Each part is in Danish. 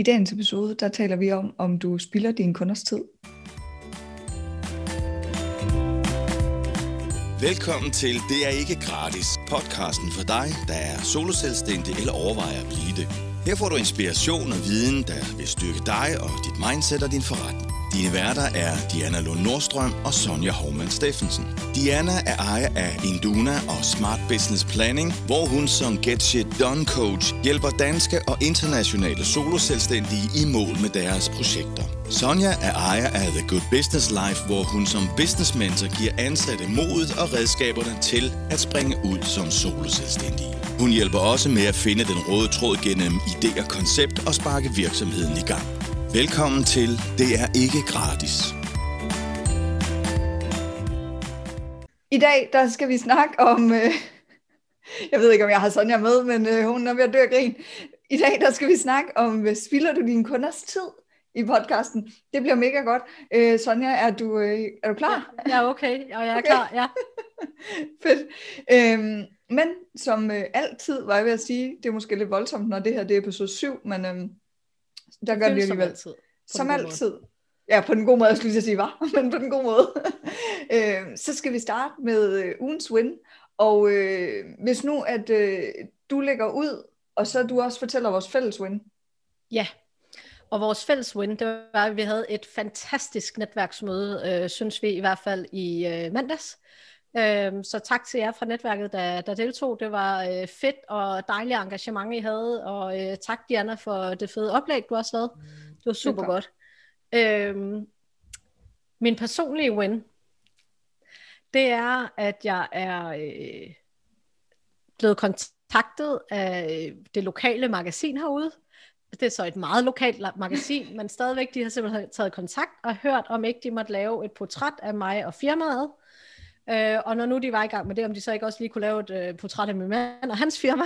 I dagens episode, der taler vi om, om du spilder din kunders tid. Velkommen til Det er ikke gratis. Podcasten for dig, der er soloselvstændig eller overvejer at blive det. Her får du inspiration og viden, der vil styrke dig og dit mindset og din forretning. Dine værter er Diana Lund Nordstrøm og Sonja Hormann Steffensen. Diana er ejer af Induna og Smart Business Planning, hvor hun som Get Shit Done Coach hjælper danske og internationale soloselvstændige i mål med deres projekter. Sonja er ejer af The Good Business Life, hvor hun som business mentor giver ansatte modet og redskaberne til at springe ud som soloselvstændige. Hun hjælper også med at finde den røde tråd gennem idéer, koncept og sparke virksomheden i gang. Velkommen til Det er ikke gratis. I dag, der skal vi snakke om, øh, jeg ved ikke, om jeg har Sonja med, men øh, hun er ved at dø af grin. I dag, der skal vi snakke om, øh, spilder du din kunders tid i podcasten? Det bliver mega godt. Øh, Sonja, er du, øh, er du klar? Ja, er okay, og jeg er okay. klar, ja. Fedt. Øhm, men som øh, altid, var jeg ved at sige, det er måske lidt voldsomt, når det her det er episode 7, men øh, der gør det alligevel. Som altid. Som altid. Måde. Ja, på den gode måde, jeg skulle lige sige, var, men på den gode måde. øh, så skal vi starte med øh, ugens win. Og øh, hvis nu, at øh, du lægger ud, og så du også fortæller vores fælles win. Ja, og vores fælles win, det var, at vi havde et fantastisk netværksmøde, øh, synes vi i hvert fald i øh, mandags. Øh, så tak til jer fra netværket, der, der deltog. Det var øh, fedt og dejligt engagement, I havde. Og øh, tak, Diana, for det fede oplæg, du også lavede. Det var super det godt. Øh, min personlige win, det er, at jeg er øh, blevet kontaktet af det lokale magasin herude. Det er så et meget lokalt magasin, men stadigvæk, de har simpelthen taget kontakt og hørt, om ikke de måtte lave et portræt af mig og firmaet. Øh, og når nu de var i gang med det, om de så ikke også lige kunne lave et øh, portræt af min mand og hans firma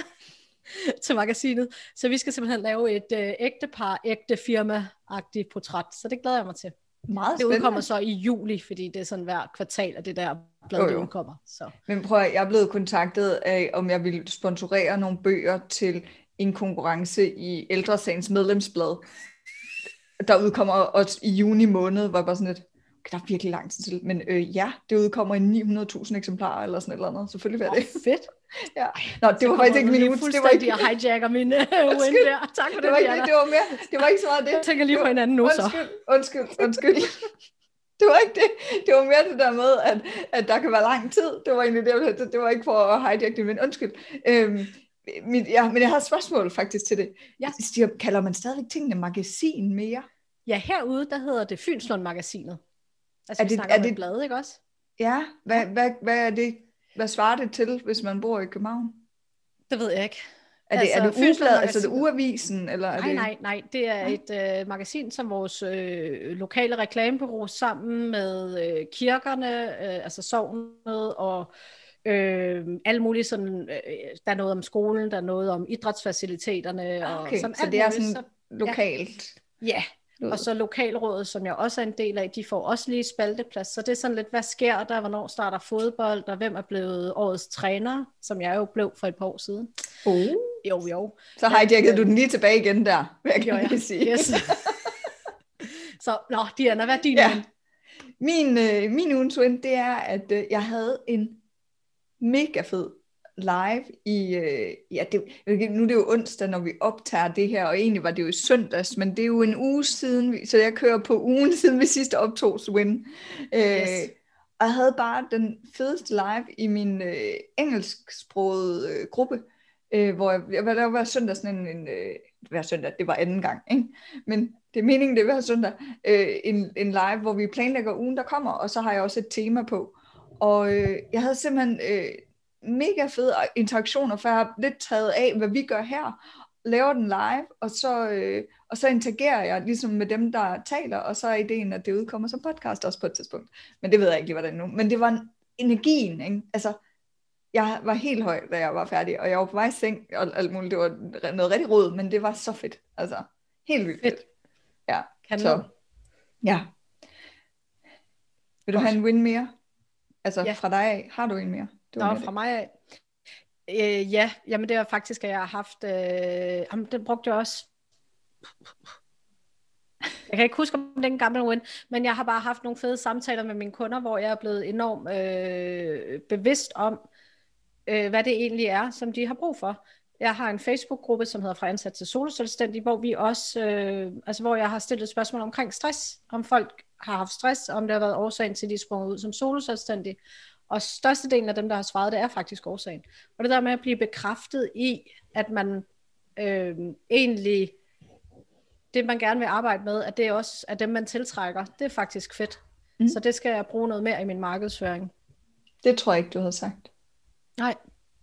til magasinet. Så vi skal simpelthen lave et øh, ægte par, ægte firma-agtigt portræt. Så det glæder jeg mig til. Meget det udkommer så i juli, fordi det er sådan hver kvartal, at det der blad jo, jo. udkommer. Så. Men prøv at, jeg er blevet kontaktet af, om jeg vil sponsorere nogle bøger til en konkurrence i Ældresagens medlemsblad, der udkommer også i juni måned, var bare sådan et, der er virkelig lang tid til, men øh, ja, det udkommer i 900.000 eksemplarer eller sådan et eller andet, selvfølgelig var det. Oh, fedt. ja. Nå, det var faktisk ikke min uge. Det var ikke... Jeg hijacker min uh, win der. Tak for det, det var ikke det, det var mere, det var ikke så meget det. Jeg tænker lige på en anden nu så. Undskyld, undskyld, undskyld. det var ikke det. Det var mere det der med, at, at der kan være lang tid. Det var egentlig det, det, det var ikke for at hijack det, men undskyld. Øhm, mit, ja, men jeg har et spørgsmål faktisk til det. Ja. Stiger, kalder man stadigvæk tingene magasin mere? Ja, herude, der hedder det Fynslund Magasinet. Altså, er det, er det blad, ikke også? Ja, hvad, ja. Hvad, hvad, er det, hvad svarer det til, hvis man bor i København? Det ved jeg ikke. Er det, altså, er det ugeblad, altså det uavisen? Eller er nej, det... nej, nej. Det er et øh, magasin, som vores øh, lokale reklamebureau sammen med øh, kirkerne, øh, altså sovnet og øh, alle mulige sådan, øh, der er noget om skolen, der er noget om idrætsfaciliteterne. Okay, og sådan så det er sådan så, lokalt? Ja, ja og så lokalrådet, som jeg også er en del af, de får også lige spalteplads. Så det er sådan lidt, hvad sker der, hvornår starter fodbold, og hvem er blevet årets træner, som jeg jo blev for et par år siden. Uh. Jo, jo. Så hijackede du den lige tilbage igen der, vil jeg jo, ja. sige. Yes. så, nå, Diana, hvad er din ja. Min, øh, min ugens win, det er, at øh, jeg havde en mega fed live i, øh, ja, det, nu er det jo onsdag, når vi optager det her, og egentlig var det jo i søndags, men det er jo en uge siden, så jeg kører på ugen siden vi sidste optog Swin. Øh, yes. Og jeg havde bare den fedeste live i min øh, engelsksprogede øh, gruppe, øh, hvor jeg, jeg, der var søndag sådan en, en øh, hver søndag, det var anden gang, ikke? men det er meningen, det er hver søndag, øh, en, en live, hvor vi planlægger ugen, der kommer, og så har jeg også et tema på. Og øh, jeg havde simpelthen øh, mega fede interaktioner, for jeg har lidt taget af, hvad vi gør her, laver den live, og så, øh, og så interagerer jeg ligesom med dem, der taler, og så er ideen, at det udkommer som podcast også på et tidspunkt. Men det ved jeg ikke lige, hvordan nu. Men det var energien, ikke? Altså, jeg var helt høj, da jeg var færdig, og jeg var på vej i seng, og alt muligt, det var noget rigtig rod, men det var så fedt. Altså, helt vildt fedt. Ja, kan så, ja. Vil du have en win mere? Altså, ja. fra dig af, har du en mere? Det var Nå, fra mig af. Øh, ja, jamen det er faktisk, at jeg har haft, øh, jamen, den brugte jeg også Jeg kan ikke huske, om det er en gammel win, men jeg har bare haft nogle fede samtaler med mine kunder, hvor jeg er blevet enormt øh, bevidst om, øh, hvad det egentlig er, som de har brug for. Jeg har en Facebook-gruppe, som hedder Fra ansat til soloselvstændig, hvor vi også, øh, altså hvor jeg har stillet spørgsmål omkring stress, om folk har haft stress, om det har været årsagen til, at de sprunget ud som soloselvstændig. Og størstedelen af dem, der har svaret, det er faktisk årsagen. Og det der med at blive bekræftet i, at man øh, egentlig, det man gerne vil arbejde med, at det er også at dem, man tiltrækker, det er faktisk fedt. Mm. Så det skal jeg bruge noget mere i min markedsføring. Det tror jeg ikke, du havde sagt. Nej.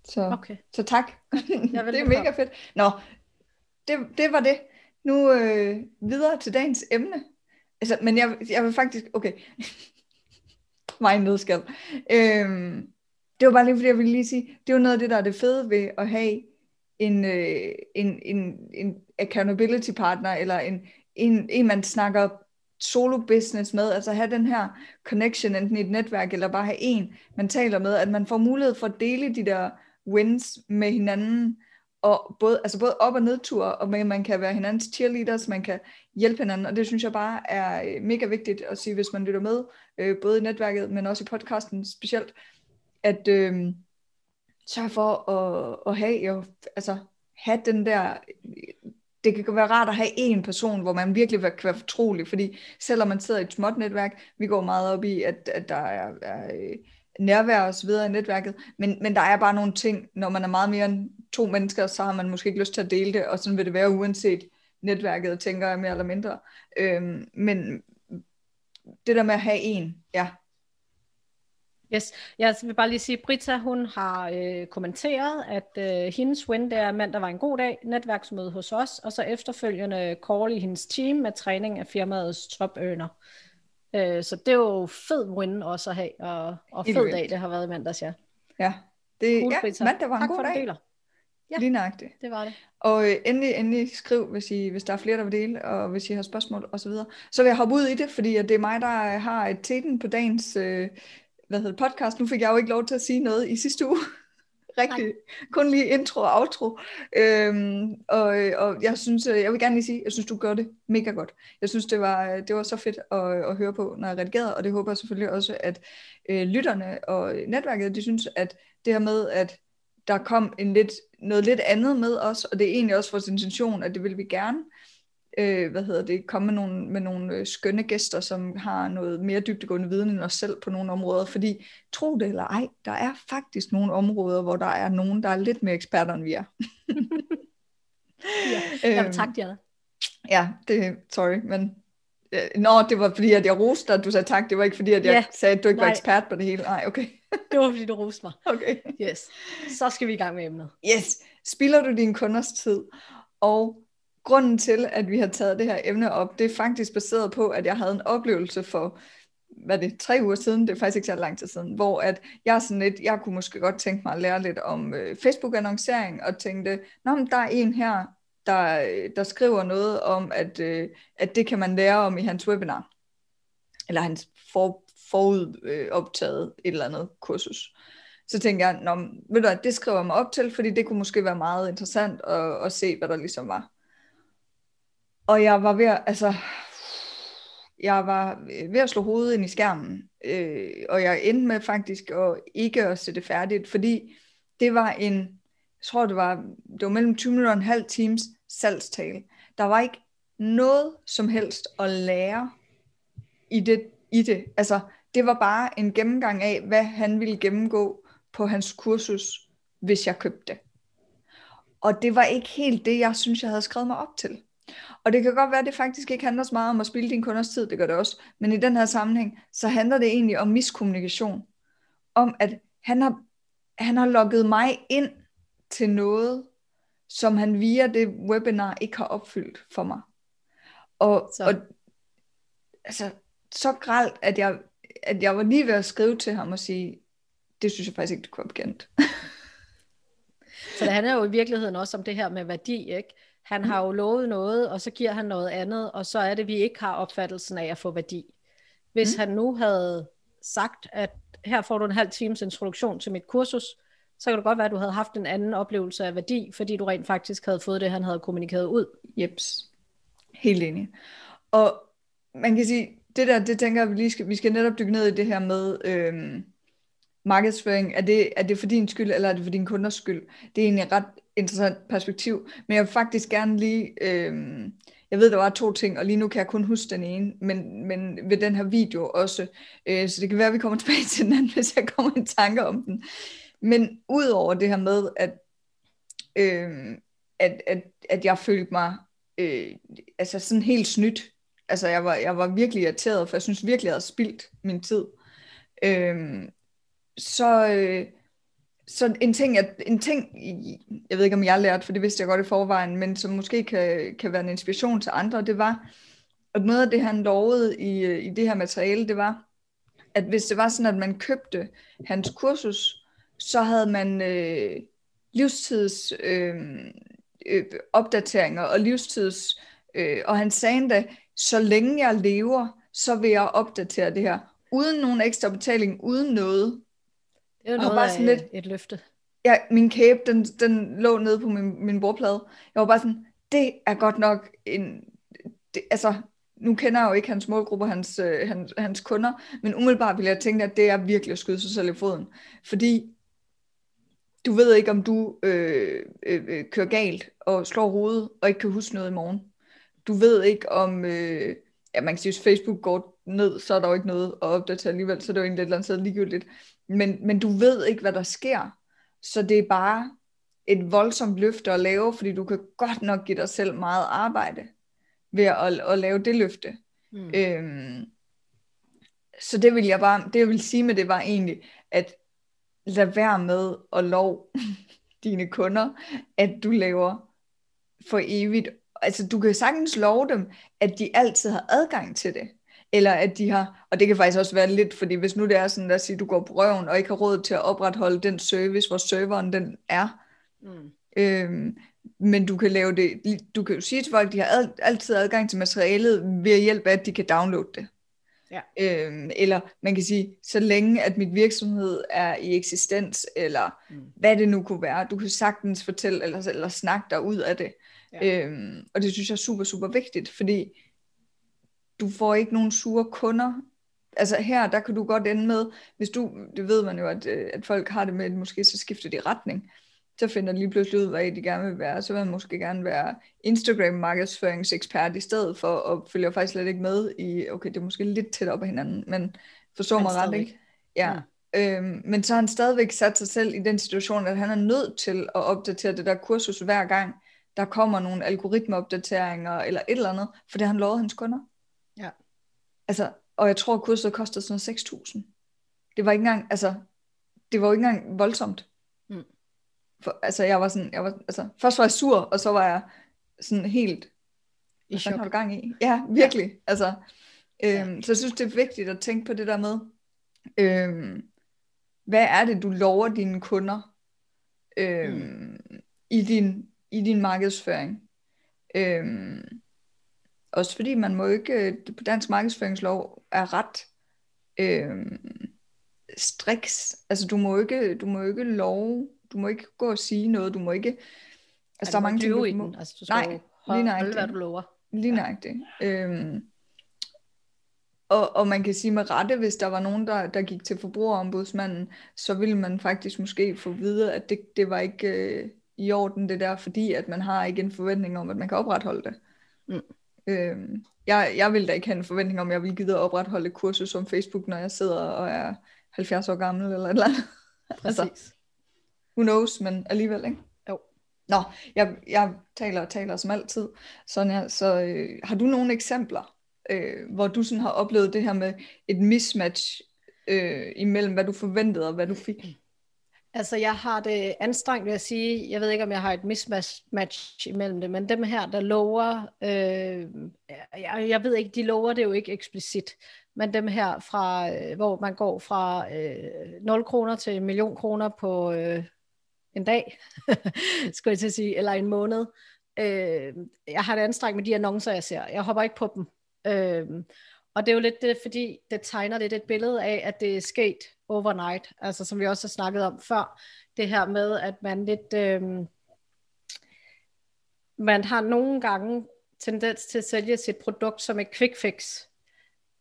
Så, okay. så tak. det er mega fedt. Nå, det, det var det. Nu øh, videre til dagens emne. Altså, men jeg, jeg vil faktisk, okay, mig nødskal. Øhm, det var bare lige fordi, jeg ville lige sige, det er jo noget af det, der er det fede ved at have en, øh, en, en, en accountability partner, eller en, en, en, man snakker solo business med, altså have den her connection, enten i et netværk, eller bare have en, man taler med, at man får mulighed for at dele de der wins med hinanden, og både, altså både op- og nedtur, og med, man kan være hinandens cheerleaders, man kan hjælpe hinanden, og det synes jeg bare er øh, mega vigtigt at sige, hvis man lytter med, øh, både i netværket, men også i podcasten specielt, at øh, sørge for at, at have, jo, altså, have den der, det kan være rart at have en person, hvor man virkelig kan være fortrolig, fordi selvom man sidder i et småt netværk, vi går meget op i, at, at der er, er øh, nærvær og så videre i netværket, men, men der er bare nogle ting, når man er meget mere end to mennesker, så har man måske ikke lyst til at dele det, og sådan vil det være uanset netværket, tænker jeg mere eller mindre. Øhm, men det der med at have en, ja. Yes, jeg vil bare lige sige, at Britta hun har øh, kommenteret, at øh, hendes win, det er mandag var en god dag, netværksmøde hos os, og så efterfølgende call i hendes team med træning af firmaets top earner. Øh, så det er jo fed win også at have, og, og fed dag det har været i mandags, ja. Ja, det, cool, ja mandag var en tak god for, dag. Ja, Lige nøjagtigt. det var det. Og øh, endelig, endelig skriv, hvis, I, hvis der er flere, der vil dele, og hvis I har spørgsmål osv. Så, så vil jeg hoppe ud i det, fordi at det er mig, der har et teten på dagens øh, hvad hedder podcast. Nu fik jeg jo ikke lov til at sige noget i sidste uge. Rigtig. Nej. Kun lige intro og outro. Øhm, og, og jeg synes, øh, jeg vil gerne lige sige, jeg synes, du gør det mega godt. Jeg synes, det var, det var så fedt at, at høre på, når jeg redigerede, og det håber jeg selvfølgelig også, at øh, lytterne og netværket, de synes, at det her med, at der kom en lidt, noget lidt andet med os, og det er egentlig også vores intention, at det vil vi gerne, øh, hvad hedder det, komme med nogle, med nogle øh, skønne gæster, som har noget mere dybdegående viden end os selv på nogle områder, fordi tro det eller ej, der er faktisk nogle områder, hvor der er nogen, der er lidt mere eksperter end vi er. ja, jeg vil takke jer. Ja, det, sorry, men Nå, det var fordi, at jeg roste dig, du sagde tak. Det var ikke fordi, at jeg ja, sagde, at du ikke nej. var ekspert på det hele. Nej, okay. Det var fordi, du roste mig. Okay. Yes. Så skal vi i gang med emnet. Yes. Spilder du din kunders tid? Og grunden til, at vi har taget det her emne op, det er faktisk baseret på, at jeg havde en oplevelse for hvad det, tre uger siden, det er faktisk ikke så lang tid siden, hvor at jeg sådan lidt, jeg kunne måske godt tænke mig at lære lidt om øh, Facebook-annoncering, og tænkte, nå, men der er en her, der, der skriver noget om, at, øh, at det kan man lære om i hans webinar, eller hans for, forudoptaget øh, et eller andet kursus. Så tænkte jeg, Nå, ved du hvad, det skriver jeg mig op til, fordi det kunne måske være meget interessant at, at se, hvad der ligesom var. Og jeg var ved at, altså, jeg var ved at slå hovedet ind i skærmen, øh, og jeg endte med faktisk at ikke at se det færdigt, fordi det var en, jeg tror det var, det var mellem 20 minutter og en halv times salgstale. Der var ikke noget som helst at lære i det. I det. Altså, det var bare en gennemgang af, hvad han ville gennemgå på hans kursus, hvis jeg købte det. Og det var ikke helt det, jeg synes, jeg havde skrevet mig op til. Og det kan godt være, at det faktisk ikke handler så meget om at spille din kunders tid, det gør det også. Men i den her sammenhæng, så handler det egentlig om miskommunikation. Om at han har, han har logget mig ind til noget, som han via det webinar ikke har opfyldt for mig. Og, så. og altså, så gralt, at jeg, at jeg var lige ved at skrive til ham og sige, det synes jeg faktisk ikke, det kunne bekendt. så det handler jo i virkeligheden også om det her med værdi, ikke? Han har jo lovet noget, og så giver han noget andet, og så er det, vi ikke har opfattelsen af at få værdi. Hvis mm. han nu havde sagt, at her får du en halv times introduktion til mit kursus, så kan det godt være, at du havde haft en anden oplevelse af værdi, fordi du rent faktisk havde fået det, han havde kommunikeret ud. Jeps. Helt enig. Og man kan sige, det der, det tænker jeg, vi lige skal, vi skal netop dykke ned i det her med øhm, markedsføring. Er det, er det for din skyld, eller er det for din kunders skyld? Det er egentlig et ret interessant perspektiv. Men jeg vil faktisk gerne lige, øhm, jeg ved, der var to ting, og lige nu kan jeg kun huske den ene, men, men ved den her video også. Øh, så det kan være, at vi kommer tilbage til den anden, hvis jeg kommer i tanke om den. Men udover det her med, at, øh, at, at, at jeg følte mig øh, altså sådan helt snydt. Altså jeg var, jeg var virkelig irriteret, for jeg synes virkelig, jeg havde spildt min tid. Øhm, så, øh, så en ting, at, en ting, jeg ved ikke om jeg har lært, for det vidste jeg godt i forvejen, men som måske kan, kan være en inspiration til andre, det var, at noget af det, han lovede i, øh, i det her materiale, det var, at hvis det var sådan, at man købte hans kursus, så havde man øh, livstids øh, øh, opdateringer og livstids, øh, og han sagde endda, så længe jeg lever, så vil jeg opdatere det her, uden nogen ekstra betaling, uden noget. Det er jo noget bare sådan lidt, et løfte. Ja, min kæbe, den, den lå nede på min, min bordplade. Jeg var bare sådan, det er godt nok en... Det, altså, nu kender jeg jo ikke hans målgruppe, hans, øh, hans, hans kunder, men umiddelbart vil jeg tænke, at det er virkelig at skyde sig selv i foden. Fordi du ved ikke, om du øh, øh, øh, kører galt og slår hovedet og ikke kan huske noget i morgen. Du ved ikke, om... Øh, ja, man kan sige, hvis Facebook går ned, så er der jo ikke noget at opdatere alligevel, så det er jo egentlig et eller andet sted ligegyldigt. Men, men du ved ikke, hvad der sker. Så det er bare et voldsomt løfte at lave, fordi du kan godt nok give dig selv meget arbejde ved at, at lave det løfte. Mm. Øhm, så det vil jeg bare, det jeg vil sige med det var egentlig, at lad være med at lov dine kunder, at du laver for evigt. Altså du kan sagtens love dem, at de altid har adgang til det. Eller at de har, og det kan faktisk også være lidt, fordi hvis nu det er sådan, at sige, du går på røven og ikke har råd til at opretholde den service, hvor serveren den er, mm. øhm, men du kan lave det, du kan jo sige til folk, at de har altid adgang til materialet ved hjælp af, at de kan downloade det. Ja. Øhm, eller man kan sige, så længe at mit virksomhed er i eksistens, eller mm. hvad det nu kunne være, du kan sagtens fortælle, eller, eller snakke dig ud af det. Ja. Øhm, og det synes jeg er super, super vigtigt, fordi du får ikke nogen sure kunder. Altså her, der kan du godt ende med, hvis du, det ved man jo, at, øh, at folk har det med, at måske så skifter de retning så finder de lige pludselig ud, hvad de gerne vil være. Så vil man måske gerne være Instagram-markedsføringsekspert i stedet for, og følger faktisk slet ikke med i, okay, det er måske lidt tæt op af hinanden, men forstår mig ret, ikke? Ja. ja. Øhm, men så har han stadigvæk sat sig selv i den situation, at han er nødt til at opdatere det der kursus hver gang, der kommer nogle algoritmeopdateringer eller et eller andet, for det har han lovet hans kunder. Ja. Altså, og jeg tror, at kurset koster sådan 6.000. Det var ikke engang, altså, det var jo ikke engang voldsomt. For, altså jeg var sådan, jeg var, altså, først var jeg sur, og så var jeg sådan helt, I hvad har du gang i? Ja, virkelig. Ja. Altså, øhm, ja. Så jeg synes, det er vigtigt at tænke på det der med, øhm, hvad er det, du lover dine kunder øhm, mm. i, din, i din markedsføring? Øhm, også fordi man må ikke, på dansk markedsføringslov er ret øhm, striks. Altså du må ikke, du må ikke love du må ikke gå og sige noget, du må ikke... Altså, der er mange ting, du må... Altså, du skal Nej, lige holde, hvad du lover. Lige nøjagtigt. Ja. Øhm, og, og man kan sige med rette, hvis der var nogen, der, der gik til forbrugerombudsmanden, så ville man faktisk måske få videre, at det, det var ikke øh, i orden det der, fordi at man har ikke en forventning om, at man kan opretholde det. Mm. Øhm, jeg, jeg vil da ikke have en forventning om, at jeg vil gide at opretholde et kursus som Facebook, når jeg sidder og er 70 år gammel eller et eller andet. Præcis. altså, who knows, men alligevel, ikke? Jo. Nå, jeg, jeg taler og taler som altid. Sonja, så øh, har du nogle eksempler, øh, hvor du sådan har oplevet det her med et mismatch øh, imellem, hvad du forventede og hvad du fik? Altså, jeg har det anstrengt ved at sige, jeg ved ikke, om jeg har et mismatch imellem det, men dem her, der lover, øh, jeg, jeg ved ikke, de lover det jo ikke eksplicit, men dem her, fra, øh, hvor man går fra øh, 0 kroner til en million kroner på øh, en dag, skulle jeg til at sige, eller en måned. Øh, jeg har det anstrengt med de annoncer, jeg ser. Jeg hopper ikke på dem. Øh, og det er jo lidt det, fordi det tegner lidt et billede af, at det er sket overnight, altså som vi også har snakket om før, det her med, at man lidt, øh, man har nogle gange tendens til at sælge sit produkt som et quick fix.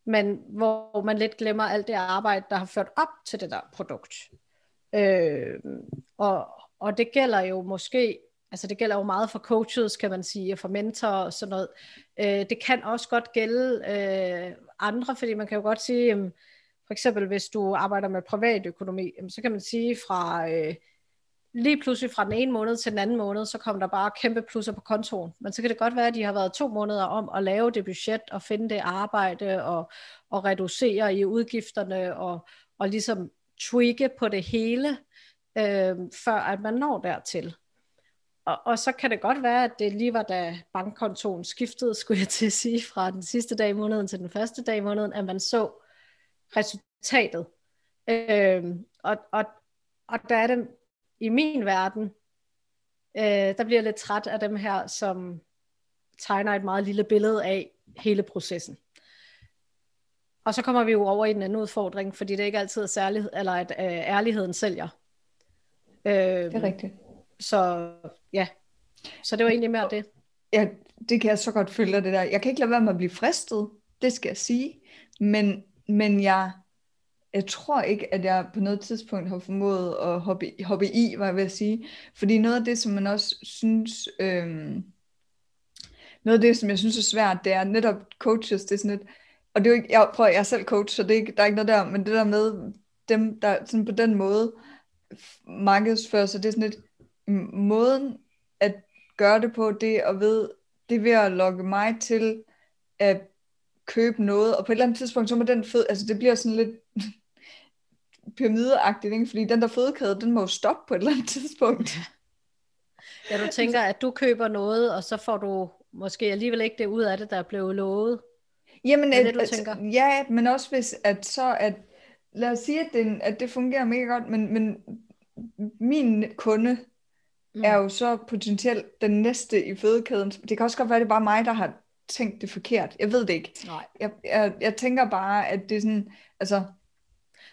men hvor man lidt glemmer alt det arbejde, der har ført op til det der produkt. Øh, og, og det gælder jo måske, altså det gælder jo meget for coaches, kan man sige, og for mentorer og sådan noget. Øh, det kan også godt gælde øh, andre, fordi man kan jo godt sige, øh, for eksempel hvis du arbejder med privatøkonomi, så kan man sige fra øh, lige pludselig fra den ene måned til den anden måned, så kommer der bare kæmpe plusser på kontoen. Men så kan det godt være, at de har været to måneder om at lave det budget og finde det arbejde og, og reducere i udgifterne og, og ligesom tweake på det hele, øh, før at man når dertil. Og, og så kan det godt være, at det lige var da bankkontoen skiftede, skulle jeg til at sige, fra den sidste dag i måneden til den første dag i måneden, at man så resultatet. Øh, og, og, og der er den i min verden, øh, der bliver jeg lidt træt af dem her, som tegner et meget lille billede af hele processen. Og så kommer vi jo over i den anden udfordring, fordi det ikke altid er særlighed, eller at øh, ærligheden sælger. Øh, det er rigtigt. Så ja, så det var egentlig mere det. Ja, det kan jeg så godt følge det der. Jeg kan ikke lade være med at blive fristet, det skal jeg sige. Men, men jeg, jeg tror ikke, at jeg på noget tidspunkt har formået at hoppe, hoppe i, hvad jeg vil sige. Fordi noget af det, som man også synes, øhm, noget af det, som jeg synes er svært, det er netop coaches, det er sådan lidt, og det er jo ikke, jeg prøver, jeg er selv coach, så det er ikke, der er ikke noget der, men det der med dem, der sådan på den måde markedsfører sig, det er sådan lidt, måden at gøre det på, det og ved, det er ved at lokke mig til at købe noget, og på et eller andet tidspunkt, så må den føde, altså det bliver sådan lidt pyramideagtigt, ikke? fordi den der fødekæde, den må jo stoppe på et eller andet tidspunkt. Ja, du tænker, at du køber noget, og så får du måske alligevel ikke det ud af det, der er blevet lovet. Jamen, det, det, du tænker? ja, men også hvis at så, at lad os sige, at det, at det fungerer mega godt, men, men min kunde mm. er jo så potentielt den næste i fødekæden. Det kan også godt være, at det er bare mig, der har tænkt det forkert. Jeg ved det ikke. Nej. Jeg, jeg, jeg tænker bare, at det er sådan, altså...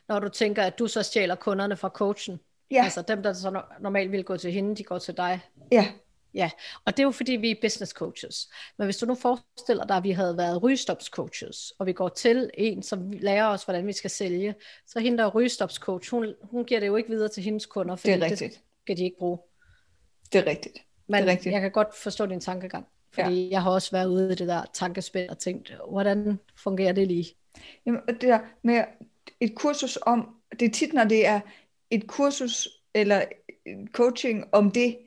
Når du tænker, at du så stjæler kunderne fra coachen. Ja. Altså dem, der så normalt vil gå til hende, de går til dig. Ja. Ja, og det er jo fordi, vi er business coaches. Men hvis du nu forestiller dig, at vi havde været rygestops coaches, og vi går til en, som lærer os, hvordan vi skal sælge, så hende, der er rygestops coach, hun, hun giver det jo ikke videre til hendes kunder, fordi det, det skal de ikke bruge. Det er rigtigt. Men det er rigtigt. jeg kan godt forstå din tankegang, fordi ja. jeg har også været ude i det der tankespil og tænkt, hvordan fungerer det lige? Jamen, det der med et kursus om, det er tit, når det er et kursus eller coaching om det,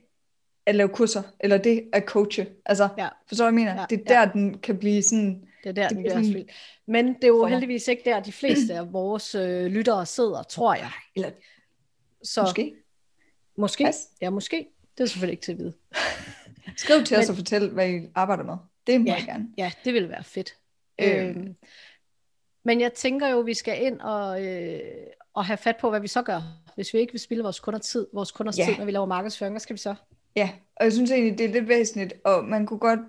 at lave kurser, eller det at coache. Altså, ja. forstår jeg mener? Ja, det er der, ja. den kan blive sådan... Det er der, det den bliver sådan, Men det er jo heldigvis ikke der, de fleste af vores øh, lyttere sidder, tror jeg. Eller, Så, måske. Måske, Pas. ja måske. Det er selvfølgelig ikke til at vide. Skriv til Men, os og fortæl, hvad I arbejder med. Det må ja, jeg gerne. Ja, det ville være fedt. Øh. Men jeg tænker jo, at vi skal ind og, øh, og have fat på, hvad vi så gør. Hvis vi ikke vil spille vores kunder tid, vores kunders ja. tid, når vi laver markedsføring, hvad skal vi så? Ja, og jeg synes egentlig, det er lidt væsentligt, og man kunne godt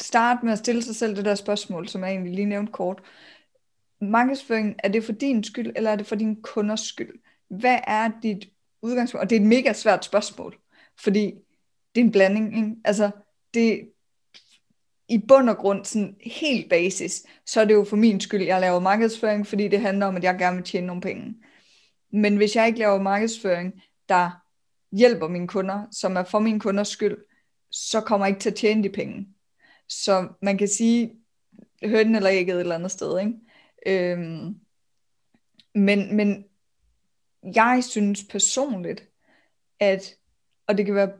starte med at stille sig selv det der spørgsmål, som jeg egentlig lige nævnte kort. Markedsføring, er det for din skyld, eller er det for din kunders skyld? Hvad er dit udgangspunkt? Og det er et mega svært spørgsmål, fordi det er en blanding. Ikke? Altså, det, i bund og grund, sådan helt basis, så er det jo for min skyld, jeg laver markedsføring, fordi det handler om, at jeg gerne vil tjene nogle penge. Men hvis jeg ikke laver markedsføring, der hjælper mine kunder, som er for mine kunders skyld, så kommer jeg ikke til at tjene de penge. Så man kan sige, hønnen eller ægget et eller andet sted. Ikke? Øhm, men, men jeg synes personligt, at, og det kan være,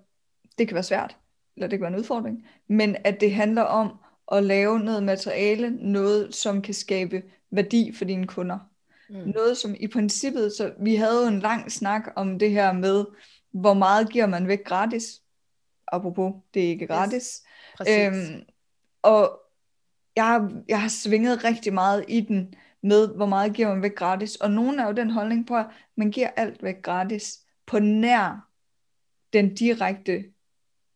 det kan være svært, eller det kan være en udfordring, men at det handler om at lave noget materiale, noget som kan skabe værdi for dine kunder. Mm. Noget som i princippet, så vi havde jo en lang snak om det her med, hvor meget giver man væk gratis? Apropos, det er ikke gratis. Yes, øhm, og jeg, jeg har svinget rigtig meget i den med, hvor meget giver man væk gratis. Og nogen er jo den holdning på, at man giver alt væk gratis på nær den direkte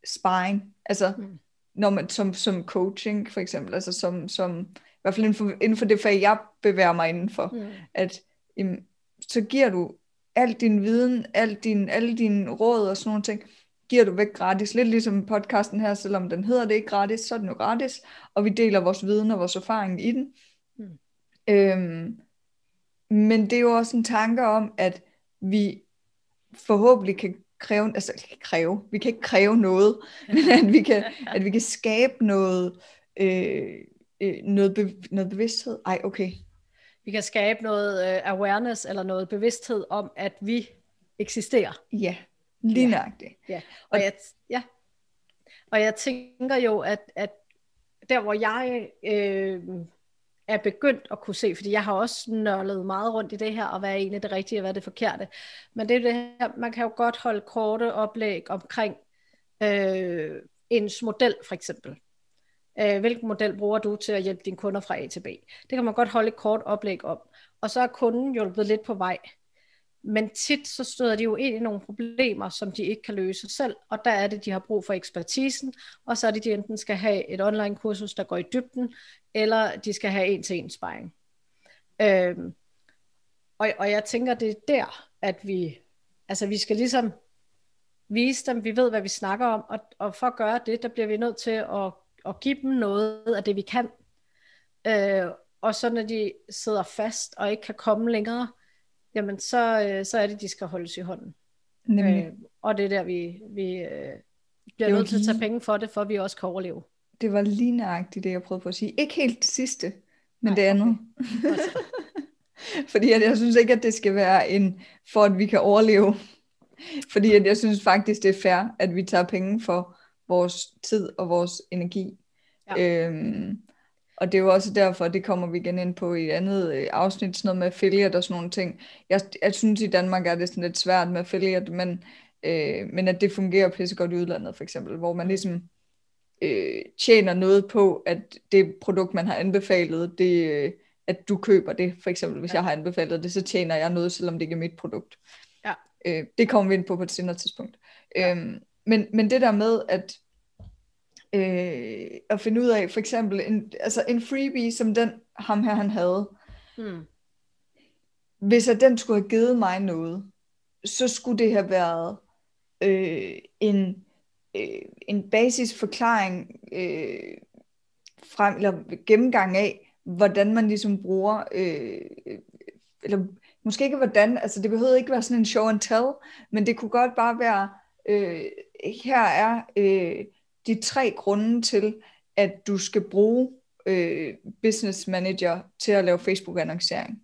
sparring. Altså, mm. når man, som, som coaching for eksempel, altså som, som, i hvert fald inden for, inden for det fag, jeg bevæger mig indenfor, mm. at jamen, så giver du al din viden, al din, alle dine råd og sådan nogle ting, giver du væk gratis. Lidt ligesom podcasten her, selvom den hedder det ikke gratis, så er den jo gratis, og vi deler vores viden og vores erfaring i den. Mm. Øhm, men det er jo også en tanke om, at vi forhåbentlig kan kræve, altså kræve, vi kan ikke kræve noget, men at vi kan, at vi kan skabe noget, øh, øh, noget, be, noget bevidsthed. Ej, okay. Vi kan skabe noget uh, awareness eller noget bevidsthed om, at vi eksisterer. Ja, lige nøjagtigt. Ja. Og, jeg, ja. og jeg tænker jo, at, at der hvor jeg øh, er begyndt at kunne se, fordi jeg har også nørlet meget rundt i det her, og hvad er egentlig det rigtige, og hvad er det forkerte. Men det er det her, man kan jo godt holde korte oplæg omkring øh, ens model for eksempel. Øh, hvilken model bruger du til at hjælpe dine kunder fra A til B? Det kan man godt holde et kort oplæg om. Og så er kunden hjulpet lidt på vej. Men tit så støder de jo ind i nogle problemer, som de ikke kan løse selv, og der er det, de har brug for ekspertisen, og så er det, de enten skal have et online kursus, der går i dybden, eller de skal have en til en sparring. Øhm, og, og jeg tænker, det er der, at vi, altså vi skal ligesom vise dem, vi ved, hvad vi snakker om, og, og for at gøre det, der bliver vi nødt til at, at give dem noget af det, vi kan. Øh, og så når de sidder fast og ikke kan komme længere, jamen så, øh, så er det, de skal holdes i hånden. Nemlig. Øh, og det er der, vi, vi øh, bliver nødt til at tage penge for det, for at vi også kan overleve. Det var lige nøjagtigt det, jeg prøvede på at sige. Ikke helt det sidste, men Nej, det andet. Okay. Fordi at jeg synes ikke, at det skal være en, for at vi kan overleve. Fordi at jeg synes faktisk, det er fair, at vi tager penge for vores tid og vores energi. Ja. Øhm, og det er jo også derfor, det kommer vi igen ind på i et andet øh, afsnit, sådan noget med affiliate og sådan nogle ting. Jeg, jeg synes i Danmark er det sådan lidt svært med affiliate, men, øh, men at det fungerer pissegodt i udlandet for eksempel, hvor man ligesom øh, tjener noget på, at det produkt, man har anbefalet, det, øh, at du køber det. For eksempel, hvis ja. jeg har anbefalet det, så tjener jeg noget, selvom det ikke er mit produkt. Ja. Øh, det kommer vi ind på på et senere tidspunkt. Ja. Øhm, men, men det der med, at øh, at finde ud af, for eksempel en, altså en freebie, som den ham her han havde, hmm. hvis at den skulle have givet mig noget, så skulle det have været øh, en, øh, en basisforklaring øh, frem, eller gennemgang af, hvordan man ligesom bruger, øh, eller måske ikke hvordan, altså det behøvede ikke være sådan en show and tell, men det kunne godt bare være, øh, her er øh, de tre grunde til, at du skal bruge øh, business manager til at lave Facebook-annoncering.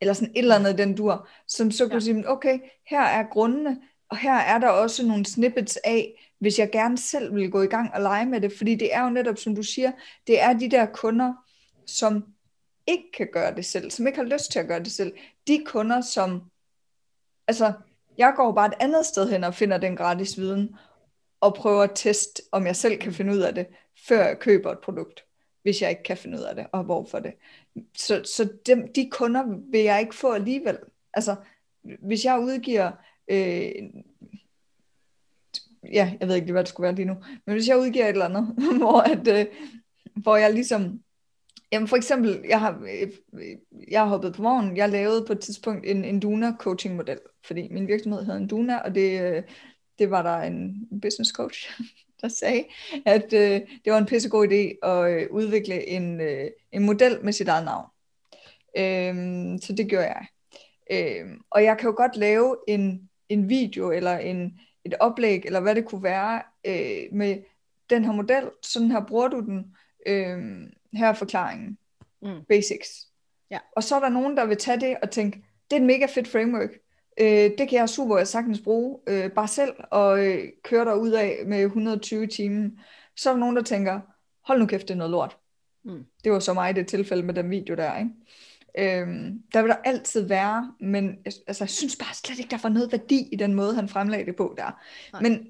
Eller sådan et eller andet den dur, som så kunne ja. sige, okay, her er grundene, og her er der også nogle snippets af, hvis jeg gerne selv vil gå i gang og lege med det, fordi det er jo netop, som du siger, det er de der kunder, som ikke kan gøre det selv, som ikke har lyst til at gøre det selv. De kunder, som, altså, jeg går bare et andet sted hen og finder den gratis viden, og prøver at teste, om jeg selv kan finde ud af det, før jeg køber et produkt, hvis jeg ikke kan finde ud af det, og hvorfor det. Så, så dem, de kunder vil jeg ikke få alligevel. Altså, hvis jeg udgiver, øh, ja, jeg ved ikke hvad det skulle være lige nu, men hvis jeg udgiver et eller andet, hvor, at, øh, hvor jeg ligesom, jamen for eksempel, jeg har, øh, jeg har hoppet på morgen, jeg lavede på et tidspunkt en, en Duna coaching model, fordi min virksomhed hedder en Duna, og det, øh, det var der en business coach, der sagde, at øh, det var en pissegod idé at øh, udvikle en, øh, en model med sit eget navn. Øhm, så det gjorde jeg. Øhm, og jeg kan jo godt lave en, en video eller en, et oplæg, eller hvad det kunne være, øh, med den her model. Sådan her bruger du den. Øh, her er forklaringen. Mm. Basics. Ja. Og så er der nogen, der vil tage det og tænke, det er et mega fedt framework. Øh, det kan jeg super sagtens bruge øh, bare selv og øh, køre der ud af med 120 timer. Så er der nogen, der tænker, hold nu kæft, det er noget lort. Mm. Det var så mig det tilfælde med den video der, ikke? Øhm, der vil der altid være, men altså, jeg synes bare slet ikke, der var noget værdi i den måde, han fremlagde det på der. Nej. Men,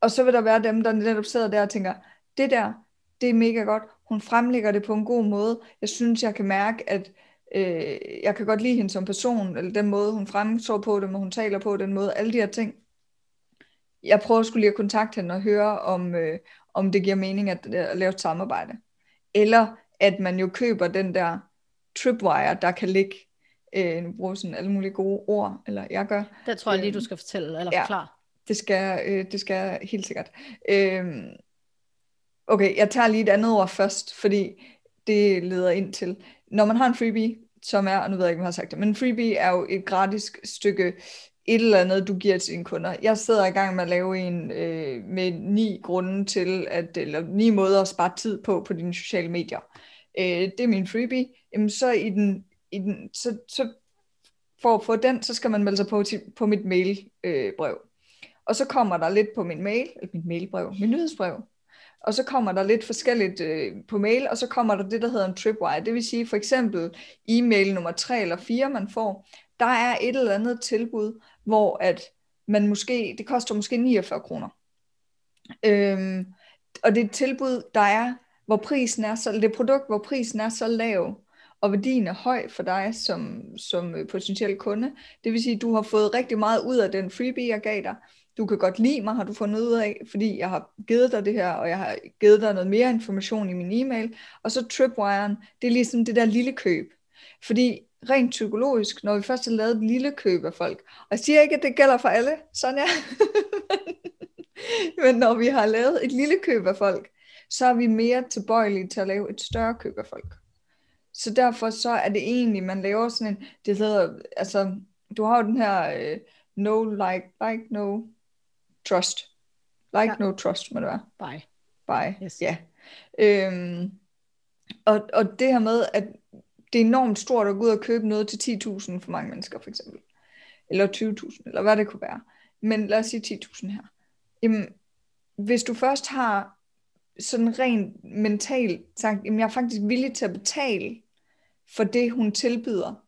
og så vil der være dem, der netop sidder der og tænker, det der, det er mega godt. Hun fremlægger det på en god måde. Jeg synes, jeg kan mærke, at øh, jeg kan godt lide hende som person, eller den måde, hun fremstår på, den måde, hun taler på, den måde, alle de her ting. Jeg prøver skulle lige at kontakte hende og høre, om, øh, om det giver mening at, at lave et samarbejde. Eller at man jo køber den der tripwire, der kan ligge, øh, nu bruger sådan alle mulige gode ord, eller jeg gør. Det tror jeg lige, du øhm, skal fortælle, eller forklare. Ja, det skal, øh, det skal helt sikkert. Øh, okay, jeg tager lige et andet ord først, fordi det leder ind til, når man har en freebie, som er, og nu ved jeg ikke, om jeg har sagt det, men en freebie er jo et gratis stykke et eller andet, du giver til dine kunder. Jeg sidder i gang med at lave en øh, med ni grunde til, at, eller ni måder at spare tid på på dine sociale medier. Øh, det er min freebie. Jamen så i den, i den så, så for at få den, så skal man melde sig på, til, på mit mailbrev. Øh, brev. og så kommer der lidt på min mail, eller mit mailbrev, min nyhedsbrev, og så kommer der lidt forskelligt øh, på mail, og så kommer der det, der hedder en tripwire. Det vil sige for eksempel e-mail nummer 3 eller 4, man får, der er et eller andet tilbud, hvor at man måske, det koster måske 49 kroner. Øhm, og det er et tilbud, der er, hvor prisen er så, det er produkt, hvor prisen er så lav, og værdien er høj for dig som, som øh, potentiel kunde. Det vil sige, at du har fået rigtig meget ud af den freebie, jeg gav dig, du kan godt lide mig, har du fundet ud af, fordi jeg har givet dig det her, og jeg har givet dig noget mere information i min e-mail. Og så tripwiren, det er ligesom det der lille køb. Fordi rent psykologisk, når vi først har lavet et lille køb af folk, og jeg siger ikke, at det gælder for alle, sådan er Men når vi har lavet et lille køb af folk, så er vi mere tilbøjelige til at lave et større køb af folk. Så derfor så er det egentlig, man laver sådan en, det hedder, altså, du har jo den her, øh, no like, like, no trust. Like, ja. no trust, må det være. Bye. Bye, yes. ja. Øhm, og, og det her med, at det er enormt stort at gå ud og købe noget til 10.000 for mange mennesker, for eksempel. Eller 20.000, eller hvad det kunne være. Men lad os sige 10.000 her. Jamen, hvis du først har sådan rent mentalt sagt, jamen jeg er faktisk villig til at betale for det, hun tilbyder,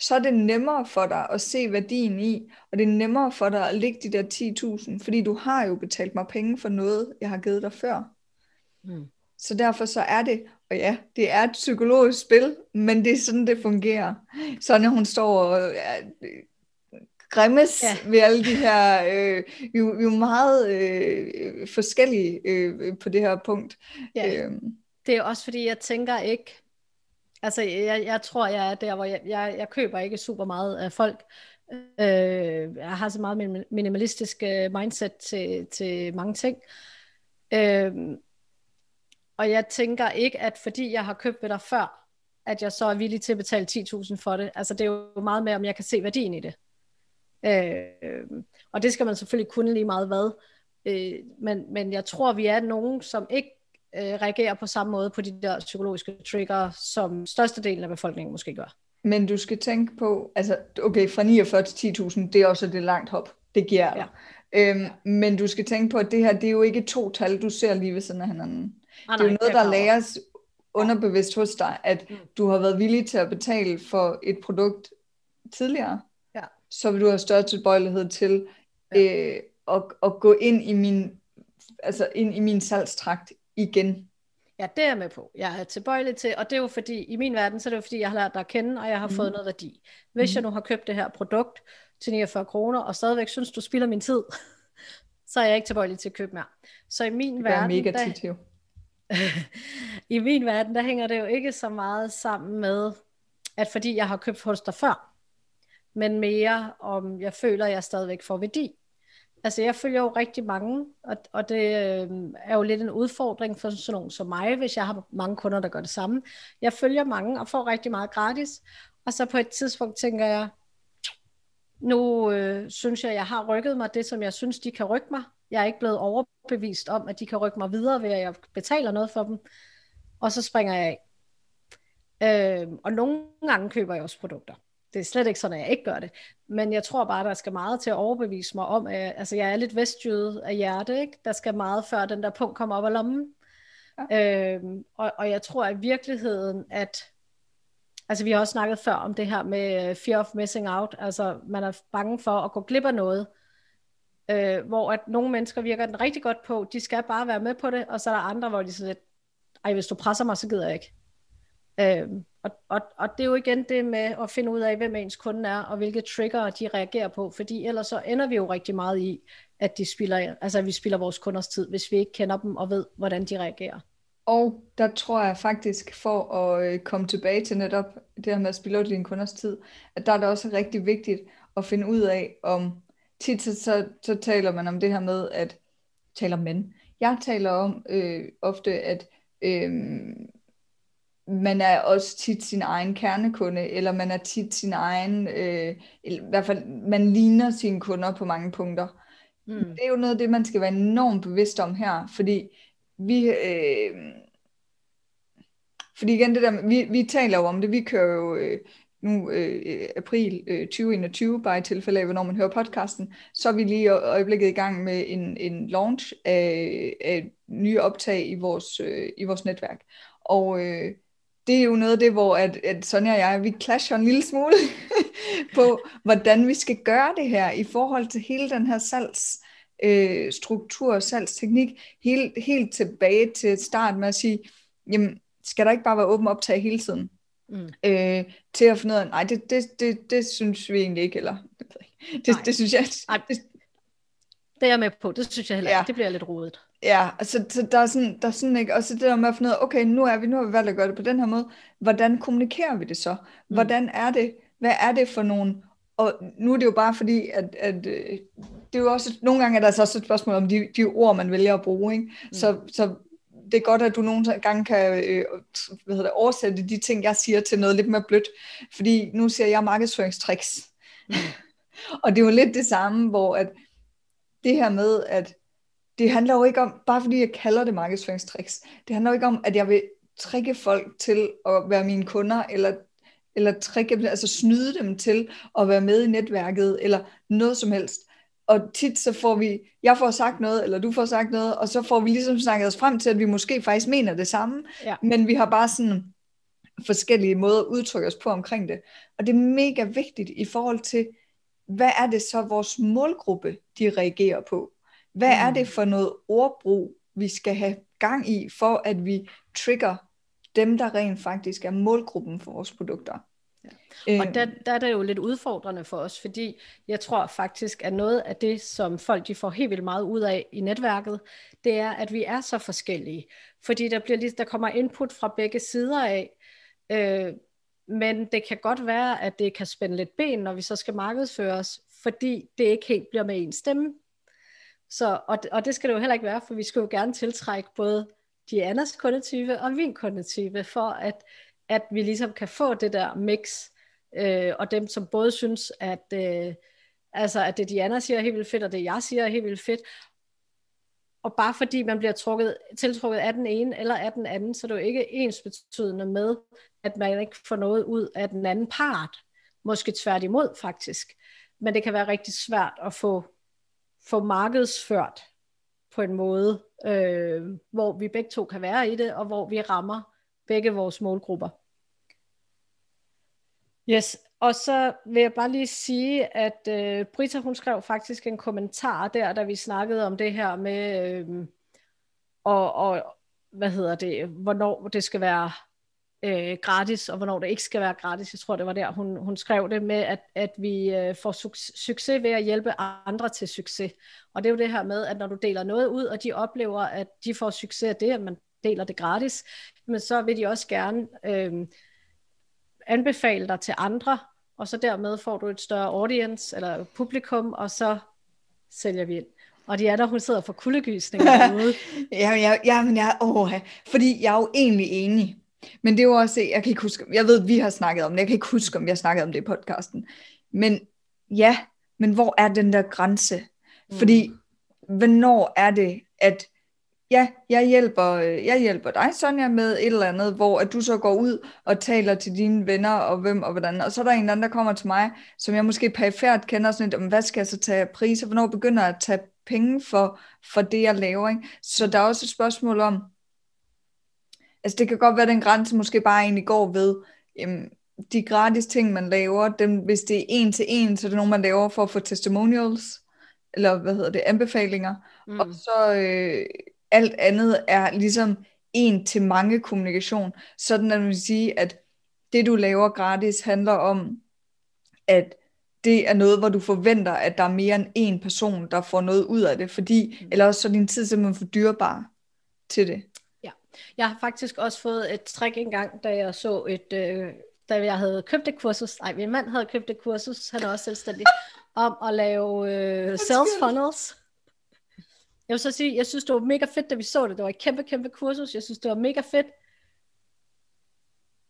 så er det nemmere for dig at se værdien i, og det er nemmere for dig at lægge de der 10.000, fordi du har jo betalt mig penge for noget, jeg har givet dig før. Mm. Så derfor så er det, og ja, det er et psykologisk spil, men det er sådan, det fungerer. Så når hun står og ja, græmmes ja. ved alle de her, øh, vi, vi er jo meget øh, forskellige øh, på det her punkt. Ja. Øh. Det er også fordi, jeg tænker ikke, Altså, jeg, jeg tror, jeg er der, hvor jeg, jeg, jeg køber ikke super meget af folk. Øh, jeg har så meget minimalistisk øh, mindset til, til mange ting. Øh, og jeg tænker ikke, at fordi jeg har købt ved dig før, at jeg så er villig til at betale 10.000 for det. Altså, det er jo meget mere, om jeg kan se værdien i det. Øh, og det skal man selvfølgelig kunne lige meget hvad. Øh, men, men jeg tror, vi er nogen, som ikke øh, reagerer på samme måde på de der psykologiske trigger, som størstedelen af befolkningen måske gør. Men du skal tænke på, altså okay, fra 49 til 10.000, det er også det langt hop, det giver ja. Øhm, ja. Men du skal tænke på, at det her, det er jo ikke to tal, du ser lige ved siden af hinanden. Ah, det er jo noget, der læres underbevidst hos dig, at mm. du har været villig til at betale for et produkt tidligere, ja. så vil du have større tilbøjelighed til ja. øh, at, at gå ind i min altså ind i min salgstrakt igen. Ja, det er jeg med på. Jeg er tilbøjelig til, og det er jo fordi, i min verden, så er det jo fordi, jeg har lært dig at kende, og jeg har mm. fået noget værdi. Hvis mm. jeg nu har købt det her produkt til 49 kroner, og stadigvæk synes, du spilder min tid, så er jeg ikke tilbøjelig til at købe mere. Så i min det verden, mega der, tit, jo. i min verden, der hænger det jo ikke så meget sammen med, at fordi jeg har købt hos dig før, men mere om jeg føler, at jeg stadigvæk får værdi. Altså jeg følger jo rigtig mange, og, og det øh, er jo lidt en udfordring for sådan nogen som mig, hvis jeg har mange kunder, der gør det samme. Jeg følger mange og får rigtig meget gratis, og så på et tidspunkt tænker jeg, nu øh, synes jeg, jeg har rykket mig det, som jeg synes, de kan rykke mig. Jeg er ikke blevet overbevist om, at de kan rykke mig videre ved, at jeg betaler noget for dem. Og så springer jeg af. Øh, og nogle gange køber jeg også produkter det er slet ikke sådan, at jeg ikke gør det. Men jeg tror bare, der skal meget til at overbevise mig om, at altså, jeg er lidt vestjyde af hjerte. Ikke? Der skal meget før den der punkt kommer op af lommen. Ja. Øhm, og, og jeg tror i virkeligheden, at altså vi har også snakket før om det her med fear of missing out. Altså man er bange for at gå glip af noget. Øh, hvor at nogle mennesker virker den rigtig godt på. De skal bare være med på det. Og så er der andre, hvor de så lidt, ej hvis du presser mig, så gider jeg ikke. Øhm, og, og, og det er jo igen det med at finde ud af, hvem ens kunde er, og hvilke trigger de reagerer på, fordi ellers så ender vi jo rigtig meget i, at de spiller, altså at vi spiller vores kunders tid, hvis vi ikke kender dem og ved, hvordan de reagerer. Og der tror jeg faktisk, for at øh, komme tilbage til netop det her med at spille din kunders tid, at der er det også rigtig vigtigt at finde ud af, om tit så, så, så taler man om det her med, at taler men. Jeg taler om øh, ofte, at øh, man er også tit sin egen kernekunde, eller man er tit sin egen, øh, i hvert fald, man ligner sine kunder på mange punkter. Mm. Det er jo noget af det, man skal være enormt bevidst om her, fordi vi, øh, fordi igen det der, vi, vi taler jo om det, vi kører jo øh, nu øh, april øh, 2021, bare i tilfælde af, hvornår man hører podcasten, så er vi lige øjeblikket i gang med en, en launch af, af nye optag i vores, øh, i vores netværk. Og øh, det er jo noget af det, hvor at, at Sonja og jeg, vi clasher en lille smule på, hvordan vi skal gøre det her i forhold til hele den her salgs øh, struktur og salgsteknik, helt, helt tilbage til start med at sige, jamen, skal der ikke bare være åben optag hele tiden? Mm. Øh, til at finde ud af, nej, det, det, det, det synes vi egentlig ikke, eller det, det, det synes jeg... Nej. Det, det er jeg med på, det synes jeg heller ikke, ja. det bliver lidt rodet. Ja, altså så der er sådan, der er sådan ikke, og så det der med at finde ud af, okay, nu er vi, nu har vi valgt at gøre det på den her måde, hvordan kommunikerer vi det så? Mm. Hvordan er det, hvad er det for nogle, og nu er det jo bare fordi, at, at øh, det er jo også, nogle gange er der så også et spørgsmål om de, de ord, man vælger at bruge, ikke? Mm. Så, så det er godt, at du nogle gange kan øh, hvad hedder det, oversætte de ting, jeg siger til noget lidt mere blødt, fordi nu siger jeg markedsføringstricks. Mm. og det er jo lidt det samme, hvor at det her med, at det handler jo ikke om, bare fordi jeg kalder det markedsføringstricks, det handler jo ikke om, at jeg vil trikke folk til at være mine kunder, eller, eller trikke, altså snyde dem til at være med i netværket, eller noget som helst. Og tit så får vi, jeg får sagt noget, eller du får sagt noget, og så får vi ligesom snakket os frem til, at vi måske faktisk mener det samme, ja. men vi har bare sådan forskellige måder at udtrykke os på omkring det. Og det er mega vigtigt i forhold til, hvad er det så vores målgruppe, de reagerer på? Hvad mm. er det for noget ordbrug, vi skal have gang i, for at vi trigger dem, der rent faktisk er målgruppen for vores produkter? Ja. Og øh. der, der er det jo lidt udfordrende for os, fordi jeg tror faktisk, at noget af det, som folk de får helt vildt meget ud af i netværket, det er, at vi er så forskellige. Fordi der, bliver lige, der kommer input fra begge sider af, øh, men det kan godt være, at det kan spænde lidt ben, når vi så skal markedsføres, fordi det ikke helt bliver med en stemme. Så, og, og det skal det jo heller ikke være, for vi skal jo gerne tiltrække både Dianas kundetype og min kundetype, for at, at vi ligesom kan få det der mix, øh, og dem som både synes, at, øh, altså, at det Diana siger er helt vildt fedt, og det jeg siger er helt vildt fedt, og bare fordi man bliver trukket, tiltrukket af den ene eller af den anden, så er det jo ikke ens betydende med, at man ikke får noget ud af den anden part. Måske tværtimod faktisk. Men det kan være rigtig svært at få få markedsført på en måde, øh, hvor vi begge to kan være i det, og hvor vi rammer begge vores målgrupper. Yes, og så vil jeg bare lige sige, at øh, Brita hun skrev faktisk en kommentar der, da vi snakkede om det her med, øh, og, og hvad hedder det, hvornår det skal være øh, gratis, og hvornår det ikke skal være gratis. Jeg tror, det var der, hun, hun skrev det med, at, at vi øh, får su- succes ved at hjælpe andre til succes. Og det er jo det her med, at når du deler noget ud, og de oplever, at de får succes af det, at man deler det gratis, men så vil de også gerne øh, anbefale dig til andre, og så dermed får du et større audience, eller publikum, og så sælger vi ind. Og de er der, hun sidder for kuldegysninger derude. jamen, jeg, jamen jeg, åh, fordi jeg er jo egentlig enig. Men det er jo også, jeg kan ikke huske, jeg ved, vi har snakket om det, jeg kan ikke huske, om vi har snakket om det i podcasten. Men ja, men hvor er den der grænse? Mm. Fordi, hvornår er det, at ja, jeg hjælper, jeg hjælper dig, Sonja, med et eller andet, hvor at du så går ud og taler til dine venner, og hvem og hvordan, og så er der en anden, der kommer til mig, som jeg måske perifært kender sådan lidt, hvad skal jeg så tage priser, hvornår begynder jeg at tage penge for, for det, jeg laver, ikke? Så der er også et spørgsmål om, altså det kan godt være, at den grænse måske bare egentlig går ved, jamen, de gratis ting, man laver, dem, hvis det er en til en, så er det nogen, man laver for at få testimonials, eller hvad hedder det, anbefalinger, mm. og så øh, alt andet er ligesom en til mange kommunikation, sådan at man vil sige, at det du laver gratis handler om, at det er noget, hvor du forventer, at der er mere end en person, der får noget ud af det, fordi, mm. eller også så er din tid simpelthen for dyrbar til det. Jeg har faktisk også fået et trick engang, da jeg så et, øh, da jeg havde købt et kursus, nej, min mand havde købt et kursus, han er også selvstændig, om at lave øh, sales funnels. Jeg vil så sige, jeg synes, det var mega fedt, da vi så det. Det var et kæmpe, kæmpe kursus. Jeg synes, det var mega fedt.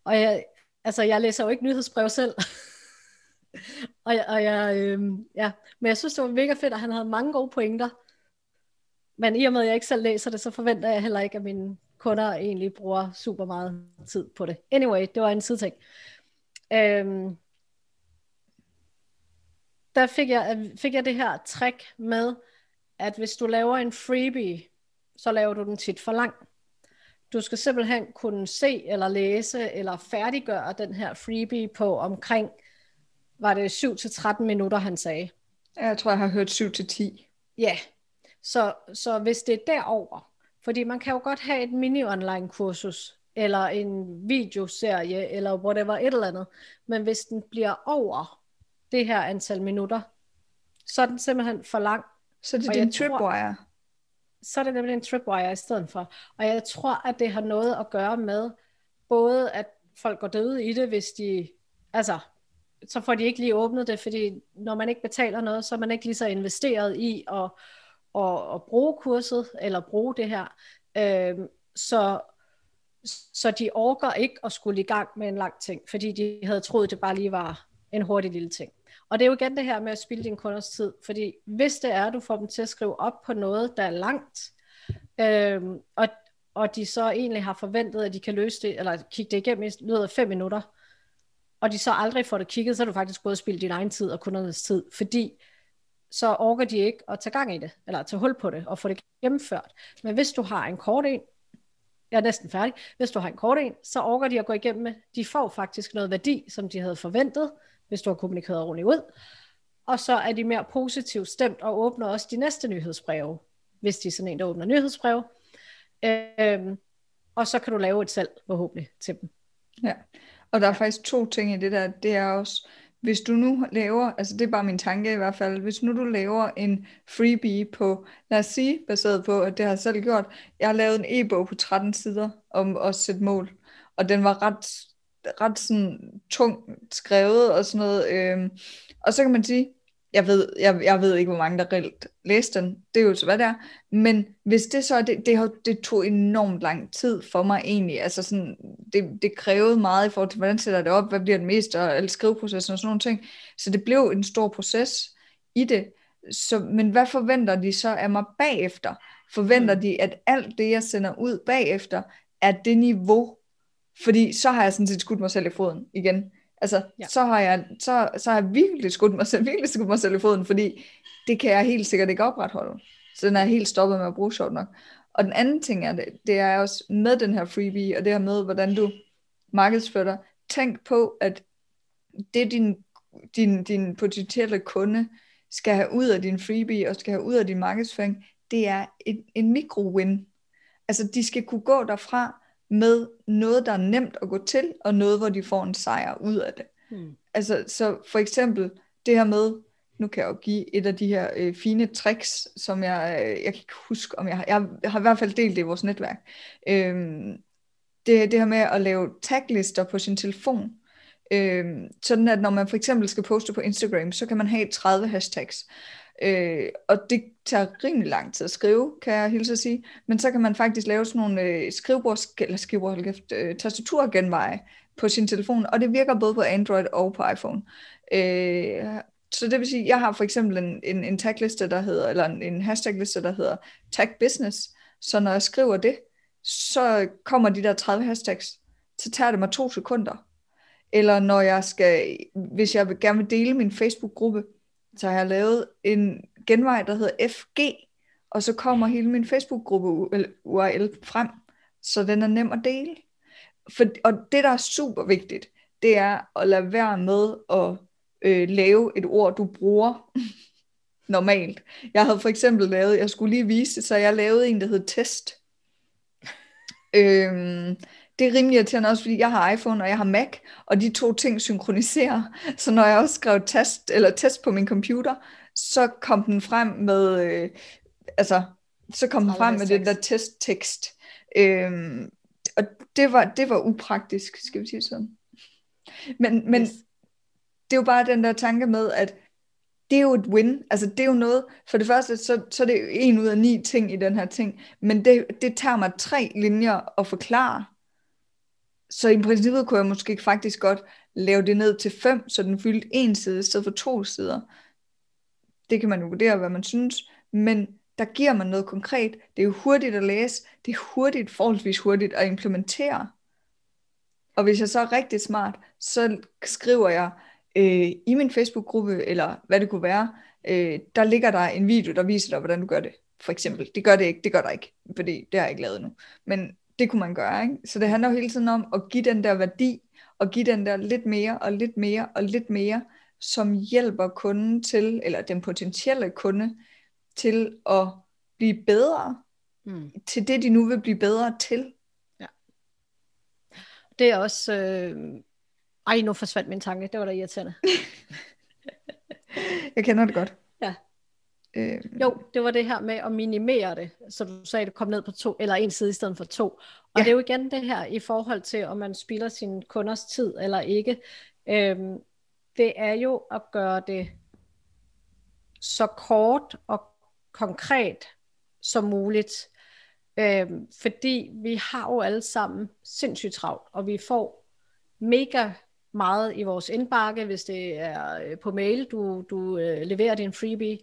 Og jeg, altså, jeg læser jo ikke nyhedsbrev selv. og jeg, og jeg øh, ja. Men jeg synes, det var mega fedt, at han havde mange gode pointer. Men i og med, at jeg ikke selv læser det, så forventer jeg heller ikke, at mine kunder egentlig bruger super meget tid på det. Anyway, det var en sideting. Øhm, der fik jeg, fik jeg det her trick med, at hvis du laver en freebie, så laver du den tit for lang. Du skal simpelthen kunne se eller læse eller færdiggøre den her freebie på omkring, var det 7-13 minutter, han sagde. Jeg tror, jeg har hørt 7-10. Ja, så, så hvis det er derover, fordi man kan jo godt have et mini-online kursus, eller en videoserie, eller whatever, et eller andet, men hvis den bliver over det her antal minutter, så er den simpelthen for lang. Så det er din tripwire? Så er det nemlig en tripwire i stedet for. Og jeg tror, at det har noget at gøre med, både at folk går døde i det, hvis de, altså, så får de ikke lige åbnet det, fordi når man ikke betaler noget, så er man ikke lige så investeret i at, at, at bruge kurset, eller bruge det her. Øh, så, så de orker ikke at skulle i gang med en lang ting, fordi de havde troet, det bare lige var en hurtig lille ting. Og det er jo igen det her med at spille din kunders tid, fordi hvis det er, at du får dem til at skrive op på noget, der er langt, øh, og, og de så egentlig har forventet, at de kan løse det, eller kigge det igennem i løbet af fem minutter, og de så aldrig får det kigget, så er du faktisk både spildt din egen tid og kundernes tid, fordi så orker de ikke at tage gang i det, eller tage hul på det, og få det gennemført. Men hvis du har en kort en, jeg er næsten færdig, hvis du har en kort en, så orker de at gå igennem med, de får faktisk noget værdi, som de havde forventet, hvis du har kommunikeret ordentligt ud, og så er de mere positivt stemt og åbner også de næste nyhedsbreve, hvis de er sådan en, der åbner nyhedsbreve. Øhm, og så kan du lave et salg, forhåbentlig, til dem. Ja, og der er faktisk to ting i det der. Det er også, hvis du nu laver, altså det er bare min tanke i hvert fald, hvis nu du laver en freebie på, lad os sige, baseret på, at det har jeg selv gjort, jeg har lavet en e-bog på 13 sider om at sætte mål, og den var ret, ret sådan tungt skrevet og sådan noget, øhm, og så kan man sige, jeg ved, jeg, jeg ved ikke, hvor mange der reelt læste den. Det er jo så, hvad det er. Men hvis det så, det, det, har, det tog enormt lang tid for mig egentlig. Altså sådan, det, det krævede meget i forhold til, hvordan sætter det op, hvad bliver det mest, og alle skriveprocessen og sådan nogle ting. Så det blev en stor proces i det. Så, men hvad forventer de så af mig bagefter? Forventer mm. de, at alt det, jeg sender ud bagefter, er det niveau? Fordi så har jeg sådan set skudt mig selv i foden igen. Altså, ja. så, har jeg, så, så har jeg virkelig skudt mig selv, virkelig skudt mig selv i foden, fordi det kan jeg helt sikkert ikke opretholde. Så den er helt stoppet med at bruge sjovt nok. Og den anden ting er, det, det er også med den her freebie, og det her med, hvordan du markedsfører dig. Tænk på, at det din, din, din potentielle kunde skal have ud af din freebie, og skal have ud af din markedsføring, det er en, en mikro-win. Altså, de skal kunne gå derfra med noget, der er nemt at gå til, og noget, hvor de får en sejr ud af det. Hmm. Altså, så for eksempel det her med, nu kan jeg jo give et af de her øh, fine tricks, som jeg, øh, jeg kan ikke huske, om jeg har, jeg har i hvert fald delt det i vores netværk. Øhm, det, det her med at lave taglister på sin telefon. Øhm, sådan at når man for eksempel skal poste på Instagram, så kan man have 30 hashtags. Øh, og det tager rimelig lang tid at skrive, kan jeg hilse at sige. Men så kan man faktisk lave sådan nogle øh, skrivebords, eller skrivebord, øh, tastaturgenveje på sin telefon, og det virker både på Android og på iPhone. Øh, så det vil sige, jeg har for eksempel en, en, en tagliste, der hedder, eller en, en hashtagliste, der hedder tag business. Så når jeg skriver det, så kommer de der 30 hashtags, så tager det mig to sekunder. Eller når jeg skal, hvis jeg vil, gerne vil dele min Facebook-gruppe, så har jeg lavet en genvej, der hedder FG, og så kommer hele min Facebook-gruppe URL frem, så den er nem at dele. For, og det, der er super vigtigt, det er at lade være med at øh, lave et ord, du bruger normalt. Jeg havde for eksempel lavet, jeg skulle lige vise det, så jeg lavede en, der hed test. Øhm, det er rimelig irriterende også, fordi jeg har iPhone, og jeg har Mac, og de to ting synkroniserer. Så når jeg også skrev test, eller test på min computer, så kom den frem med, øh, altså, så kom den frem med det der testtekst. Øhm, og det var, det var upraktisk, skal vi sige sådan. Men, men yes det er jo bare den der tanke med, at det er jo et win. Altså det er jo noget, for det første, så, så er det en ud af ni ting i den her ting, men det, det tager mig tre linjer at forklare, så i princippet kunne jeg måske faktisk godt lave det ned til fem, så den fyldte en side i stedet for to sider. Det kan man jo vurdere, hvad man synes, men der giver man noget konkret. Det er jo hurtigt at læse, det er hurtigt, forholdsvis hurtigt at implementere. Og hvis jeg så er rigtig smart, så skriver jeg øh, i min Facebook-gruppe, eller hvad det kunne være, øh, der ligger der en video, der viser dig, hvordan du gør det. For eksempel. Det gør det ikke, det gør der ikke, fordi det har jeg ikke lavet nu. Men det kunne man gøre, ikke? Så det handler jo hele tiden om at give den der værdi, og give den der lidt mere, og lidt mere, og lidt mere, som hjælper kunden til, eller den potentielle kunde, til at blive bedre, mm. til det de nu vil blive bedre til. Ja. Det er også, øh... ej nu forsvandt min tanke, det var da irriterende. jeg kender det godt. Øh, jo, det var det her med at minimere det, så du sagde, det kom ned på to, eller en side i stedet for to. Og ja. det er jo igen det her i forhold til, om man spilder sin kunders tid eller ikke. Øhm, det er jo at gøre det så kort og konkret som muligt. Øhm, fordi vi har jo alle sammen sindssygt travlt, og vi får mega meget i vores indbakke, hvis det er øh, på mail, du, du øh, leverer din freebie.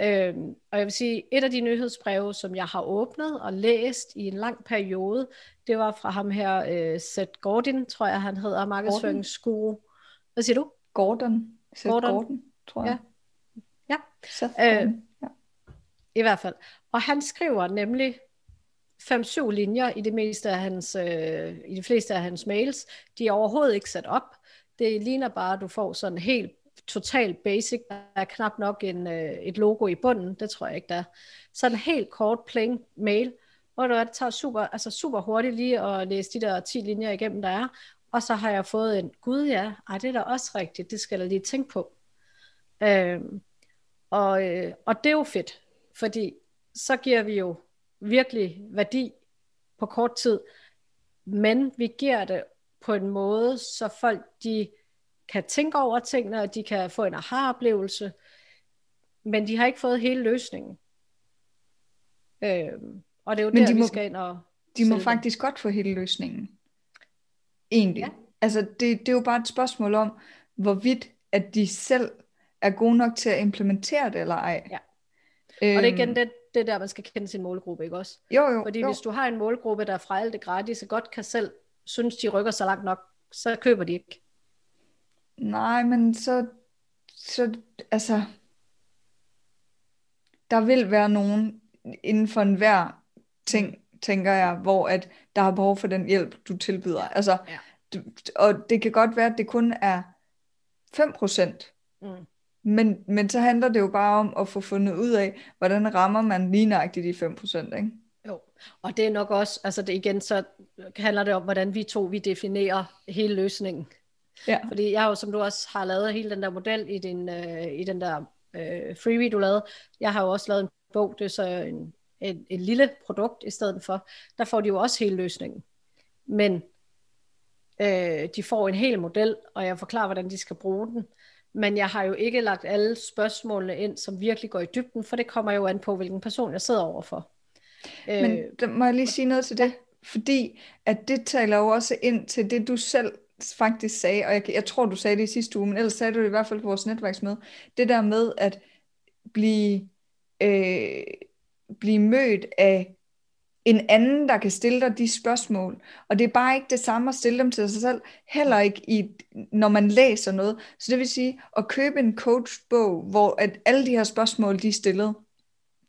Øhm, og jeg vil sige, et af de nyhedsbreve, som jeg har åbnet og læst i en lang periode, det var fra ham her, øh, Seth Gordon, tror jeg han hedder, markedsføringsguru. Hvad siger du? Gordon. Seth Gordon, Gordon tror jeg. Ja. ja. Øh, ja. I hvert fald. Og han skriver nemlig 5-7 linjer i det meste af hans, øh, i de fleste af hans mails. De er overhovedet ikke sat op. Det ligner bare, at du får sådan helt totalt basic. Der er knap nok en, øh, et logo i bunden, det tror jeg ikke, der er. Sådan helt kort plain mail, hvor det tager super, altså super hurtigt lige at læse de der 10 linjer igennem, der er. Og så har jeg fået en, gud ja, ej, det er da også rigtigt, det skal jeg lige tænke på. Øhm, og, øh, og det er jo fedt, fordi så giver vi jo virkelig værdi på kort tid, men vi giver det på en måde, så folk de kan tænke over tingene, og de kan få en aha-oplevelse, men de har ikke fået hele løsningen. Øhm, og det er jo men der, de vi må, skal ind og... De må faktisk godt få hele løsningen. Egentlig. Ja. Altså, det, det er jo bare et spørgsmål om, hvorvidt at de selv er gode nok til at implementere det eller ej. Ja. Øhm, og det er igen det, det der, man skal kende sin målgruppe, ikke også? Jo, jo. Fordi jo. hvis du har en målgruppe, der fra alt det gratis, og godt kan selv synes, de rykker så langt nok, så køber de ikke. Nej, men så, så altså, der vil være nogen inden for enhver ting, tænker jeg, hvor at der har behov for den hjælp, du tilbyder. Altså, ja. og det kan godt være, at det kun er 5%. Mm. Men, men så handler det jo bare om at få fundet ud af, hvordan rammer man lige nøjagtigt de 5%, ikke? Og det er nok også, altså det igen, så handler det om, hvordan vi to, vi definerer hele løsningen. Ja. Fordi jeg har jo, som du også har lavet hele den der model i, din, øh, i den der øh, freebie, du lavede, jeg har jo også lavet en bog, det er så en, en, en lille produkt i stedet for, der får de jo også hele løsningen. Men øh, de får en hel model, og jeg forklarer, hvordan de skal bruge den. Men jeg har jo ikke lagt alle spørgsmålene ind, som virkelig går i dybden, for det kommer jo an på, hvilken person jeg sidder overfor. Men øh, der må jeg lige sige noget til det? Fordi at det taler jo også ind til det, du selv faktisk sagde, og jeg, jeg tror, du sagde det i sidste uge, men ellers sagde du det i hvert fald på vores netværksmøde, det der med at blive, øh, blive mødt af en anden, der kan stille dig de spørgsmål. Og det er bare ikke det samme at stille dem til sig selv, heller ikke i, når man læser noget. Så det vil sige, at købe en coachbog, hvor at alle de her spørgsmål, de er stillet,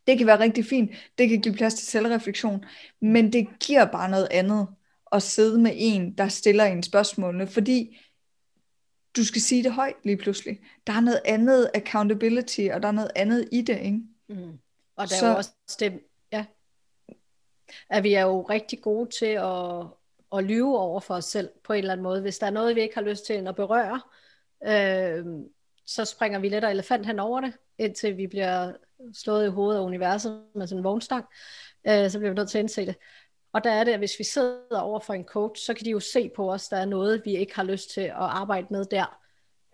det kan være rigtig fint, det kan give plads til selvreflektion, men det giver bare noget andet at sidde med en, der stiller en spørgsmålene, fordi du skal sige det højt lige pludselig. Der er noget andet accountability, og der er noget andet i det, ikke? Mm. Og der Så... er jo også det, ja, at vi er jo rigtig gode til at, at lyve over for os selv på en eller anden måde. Hvis der er noget, vi ikke har lyst til at berøre, øh, så springer vi lidt af elefant hen over det, indtil vi bliver slået i hovedet af universet med sådan en vognstang. Øh, så bliver vi nødt til at indse det. Og der er det, at hvis vi sidder over for en coach, så kan de jo se på os, der er noget, vi ikke har lyst til at arbejde med der,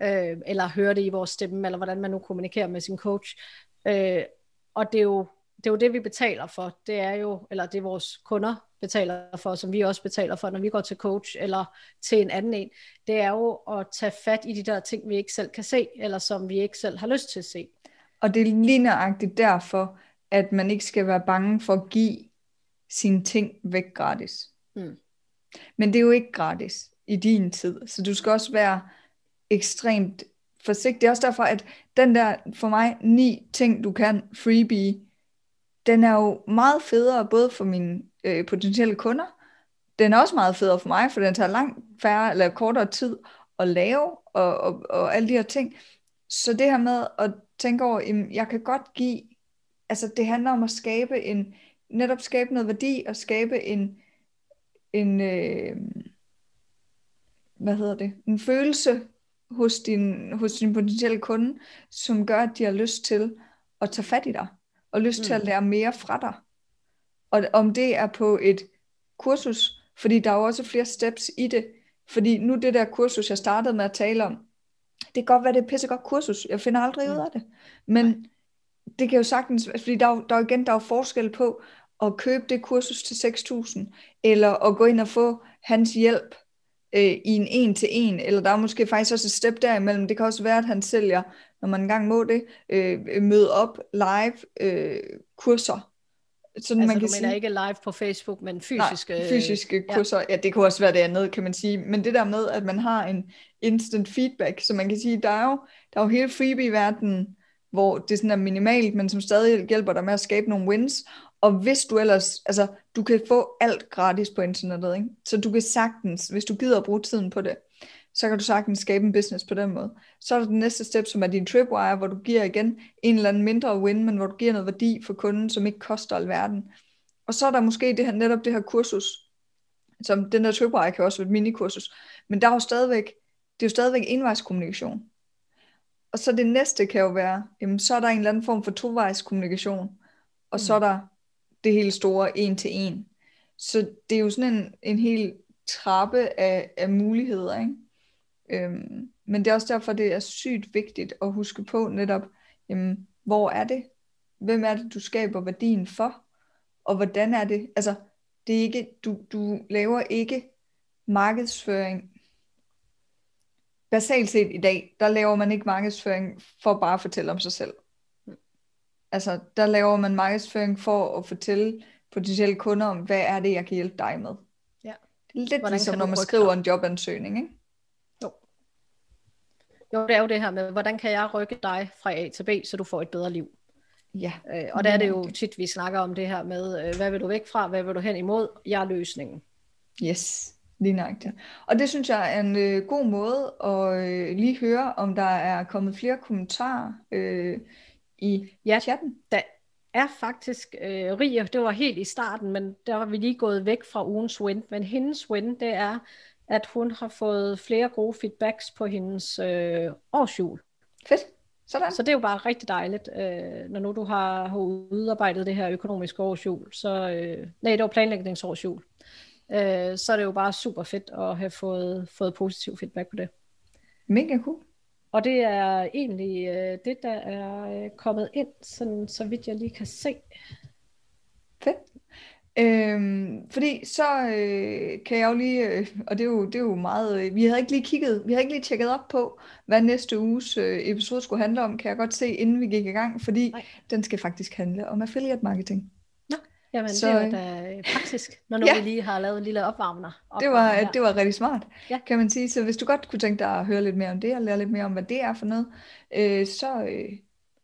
øh, eller høre det i vores stemme, eller hvordan man nu kommunikerer med sin coach. Øh, og det er jo det er jo det, vi betaler for. Det er jo, eller det vores kunder betaler for, som vi også betaler for, når vi går til coach eller til en anden en. Det er jo at tage fat i de der ting, vi ikke selv kan se, eller som vi ikke selv har lyst til at se. Og det er lige nøjagtigt derfor, at man ikke skal være bange for at give sine ting væk gratis. Mm. Men det er jo ikke gratis i din tid, så du skal også være ekstremt forsigtig. Det er også derfor, at den der, for mig, ni ting, du kan, freebie, den er jo meget federe, både for mine øh, potentielle kunder, den er også meget federe for mig, for den tager langt færre eller kortere tid at lave, og, og, og alle de her ting. Så det her med at tænke over, jamen, jeg kan godt give, altså det handler om at skabe en, netop skabe noget værdi, og skabe en, en øh, hvad hedder det, en følelse hos din, hos din potentielle kunde, som gør, at de har lyst til at tage fat i dig, og lyst mm. til at mm. lære mere fra dig. Og om det er på et kursus, fordi der er jo også flere steps i det, fordi nu det der kursus, jeg startede med at tale om, det kan godt være, det er et pissegodt kursus, jeg finder aldrig ud af det, men det kan jo sagtens, fordi der er, der er igen, der er forskel på at købe det kursus til 6.000, eller at gå ind og få hans hjælp øh, i en en til en, eller der er måske faktisk også et step derimellem. Det kan også være, at han sælger, når man engang må det, øh, møde op live øh, kurser. Sådan, altså man kan du mener sige, ikke live på Facebook, men fysiske... Nej, fysiske kurser. Ja. ja, det kunne også være det andet, kan man sige. Men det der med, at man har en instant feedback, så man kan sige, der er jo, der er jo hele freebie-verdenen, hvor det sådan er minimalt, men som stadig hjælper dig med at skabe nogle wins. Og hvis du ellers, altså du kan få alt gratis på internettet, ikke? så du kan sagtens, hvis du gider at bruge tiden på det, så kan du sagtens skabe en business på den måde. Så er der det næste step, som er din tripwire, hvor du giver igen en eller anden mindre win, men hvor du giver noget værdi for kunden, som ikke koster alverden. Og så er der måske det her, netop det her kursus, som den der tripwire kan også være et minikursus, men der er jo stadigvæk, det er jo stadigvæk envejskommunikation. Og så det næste kan jo være, jamen så er der en eller anden form for tovejskommunikation, og så er der det hele store en til en. Så det er jo sådan en, en hel trappe af, af muligheder, ikke? Øhm, men det er også derfor, det er sygt vigtigt at huske på netop, jamen, hvor er det? Hvem er det, du skaber værdien for? Og hvordan er det? Altså, det er ikke, du, du laver ikke markedsføring. Basalt set i dag, der laver man ikke markedsføring for bare at fortælle om sig selv. Altså, der laver man markedsføring for at fortælle potentielle kunder om, hvad er det, jeg kan hjælpe dig med. Ja. Det er lidt Hvordan ligesom, når man skriver en jobansøgning, ikke? Jo. Jo, det er jo det her med, hvordan kan jeg rykke dig fra A til B, så du får et bedre liv. Ja. Øh, og der er det jo tit, vi snakker om det her med, øh, hvad vil du væk fra, hvad vil du hen imod? Jeg er løsningen. Yes, lige nøjagtigt. Og det synes jeg er en øh, god måde at øh, lige høre, om der er kommet flere kommentarer øh, i ja, chatten? Der er faktisk øh, Rie, det var helt i starten, men der var vi lige gået væk fra ugens win. Men hendes win, det er, at hun har fået flere gode feedbacks på hendes øh, årsjul. Fedt. Sådan. Så det er jo bare rigtig dejligt, øh, når nu du har, har udarbejdet det her økonomiske årsjul. Så, øh, nej, det var planlægningsårsjul. Øh, så er det jo bare super fedt at have fået, fået positiv feedback på det. Mega cool. Og det er egentlig øh, det, der er øh, kommet ind, sådan, så vidt jeg lige kan se. Fedt. Øhm, fordi så øh, kan jeg jo lige, øh, og det er jo, det er jo meget, øh, vi havde ikke lige kigget, vi havde ikke lige tjekket op på, hvad næste uges øh, episode skulle handle om, kan jeg godt se, inden vi gik i gang, fordi Nej. den skal faktisk handle om affiliate marketing. Jamen, så, det var da øh, praktisk, når nu ja. vi lige har lavet en lille opvarmner. Det var, her. det var rigtig smart, ja. kan man sige. Så hvis du godt kunne tænke dig at høre lidt mere om det, og lære lidt mere om, hvad det er for noget, øh, så øh,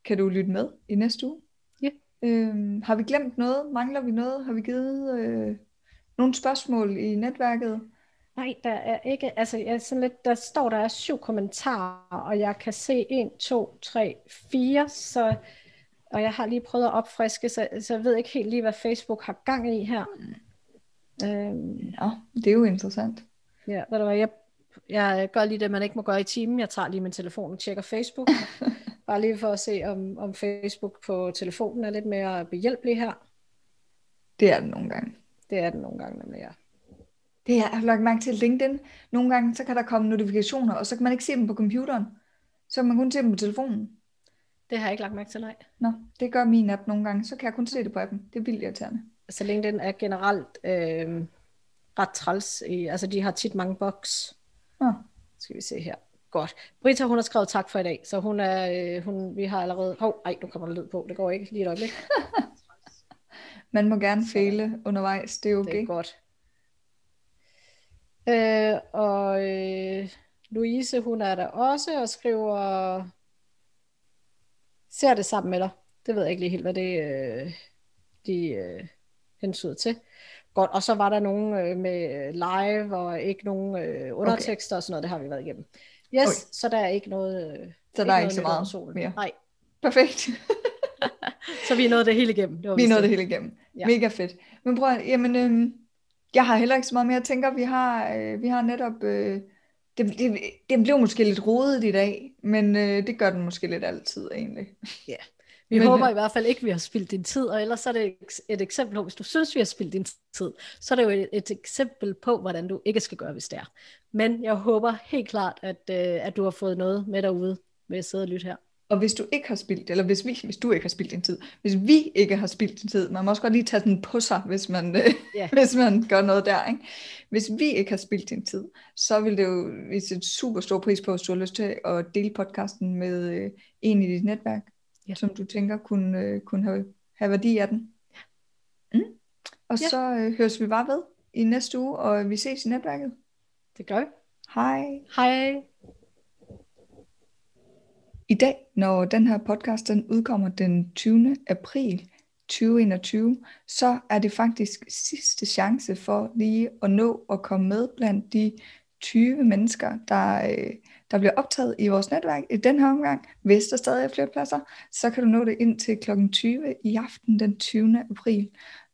kan du lytte med i næste uge. Ja. Øh, har vi glemt noget? Mangler vi noget? Har vi givet øh, nogle spørgsmål i netværket? Nej, der er ikke. Altså, jeg sådan lidt, der står, der er syv kommentarer, og jeg kan se 1, 2, 3, 4, så og jeg har lige prøvet at opfriske, så, så jeg ved ikke helt lige, hvad Facebook har gang i her. Øhm, ja, det er jo interessant. Ja, ved du hvad, jeg, jeg gør lige det, man ikke må gøre i timen. Jeg tager lige min telefon og tjekker Facebook. Bare lige for at se, om, om Facebook på telefonen er lidt mere behjælpelig her. Det er det nogle gange. Det er det nogle gange, nemlig ja. Det er, jeg har lagt mærke til LinkedIn. Nogle gange, så kan der komme notifikationer, og så kan man ikke se dem på computeren. Så kan man kun se dem på telefonen. Det har jeg ikke lagt mærke til, nej. Nå, det gør min app nogle gange. Så kan jeg kun se det på appen. Det er vildt irriterende. Altså LinkedIn er generelt øh, ret træls. I, altså de har tit mange boks. Nå. Skal vi se her. Godt. Brita, hun har skrevet tak for i dag, så hun er, øh, hun, vi har allerede... Hov, ej, nu kommer der lyd på. Det går ikke lige et øjeblik. Man må gerne fejle undervejs. Det er okay. Det er godt. Øh, og øh, Louise, hun er der også og skriver, ser det sammen med dig. Det ved jeg ikke lige helt, hvad det øh, de øh, hensyder til. Godt, og så var der nogen øh, med live og ikke nogen øh, undertekster okay. og sådan noget, det har vi været igennem. Yes, okay. så der er ikke noget øh, Så der er ikke så meget solen. mere? Nej. Perfekt. så vi nåede det hele igennem. Det var vi nåede det hele igennem. Ja. Mega fedt. Men prøv at, jamen, øhm, jeg har heller ikke så meget mere. Jeg tænker, vi har, øh, vi har netop... Øh, det, det, det blev måske lidt rodet i dag, men øh, det gør den måske lidt altid egentlig. Ja. Vi men, håber i hvert fald ikke, vi har spildt din tid, og ellers er det et eksempel på, hvis du synes, vi har spildt din tid, så er det jo et, et eksempel på, hvordan du ikke skal gøre, hvis det er. Men jeg håber helt klart, at, øh, at du har fået noget med derude ved at sidde og lytte her. Og hvis du ikke har spildt, eller hvis, vi, hvis du ikke har spildt din tid, hvis vi ikke har spildt din tid, man må også godt lige tage den på sig, hvis man, yeah. hvis man gør noget der. Ikke? Hvis vi ikke har spildt din tid, så vil det jo vise et super stor pris på, hvis du har lyst til at dele podcasten med øh, en i dit netværk, yeah. som du tænker kunne, øh, kunne have, have værdi af den. Mm. Og yeah. så øh, høres vi bare ved i næste uge, og vi ses i netværket. Det gør vi. Hej. Hej. I dag, når den her podcast den udkommer den 20. april 2021, så er det faktisk sidste chance for lige at nå at komme med blandt de 20 mennesker, der, øh, der bliver optaget i vores netværk i den her omgang. Hvis der stadig er flere pladser, så kan du nå det ind til kl. 20 i aften den 20. april.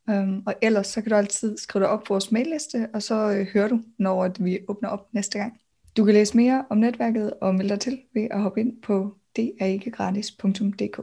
Um, og ellers så kan du altid skrive dig op på vores mailliste, og så øh, hører du, når vi åbner op næste gang. Du kan læse mere om netværket og melde dig til ved at hoppe ind på det er ikke gratis.dk.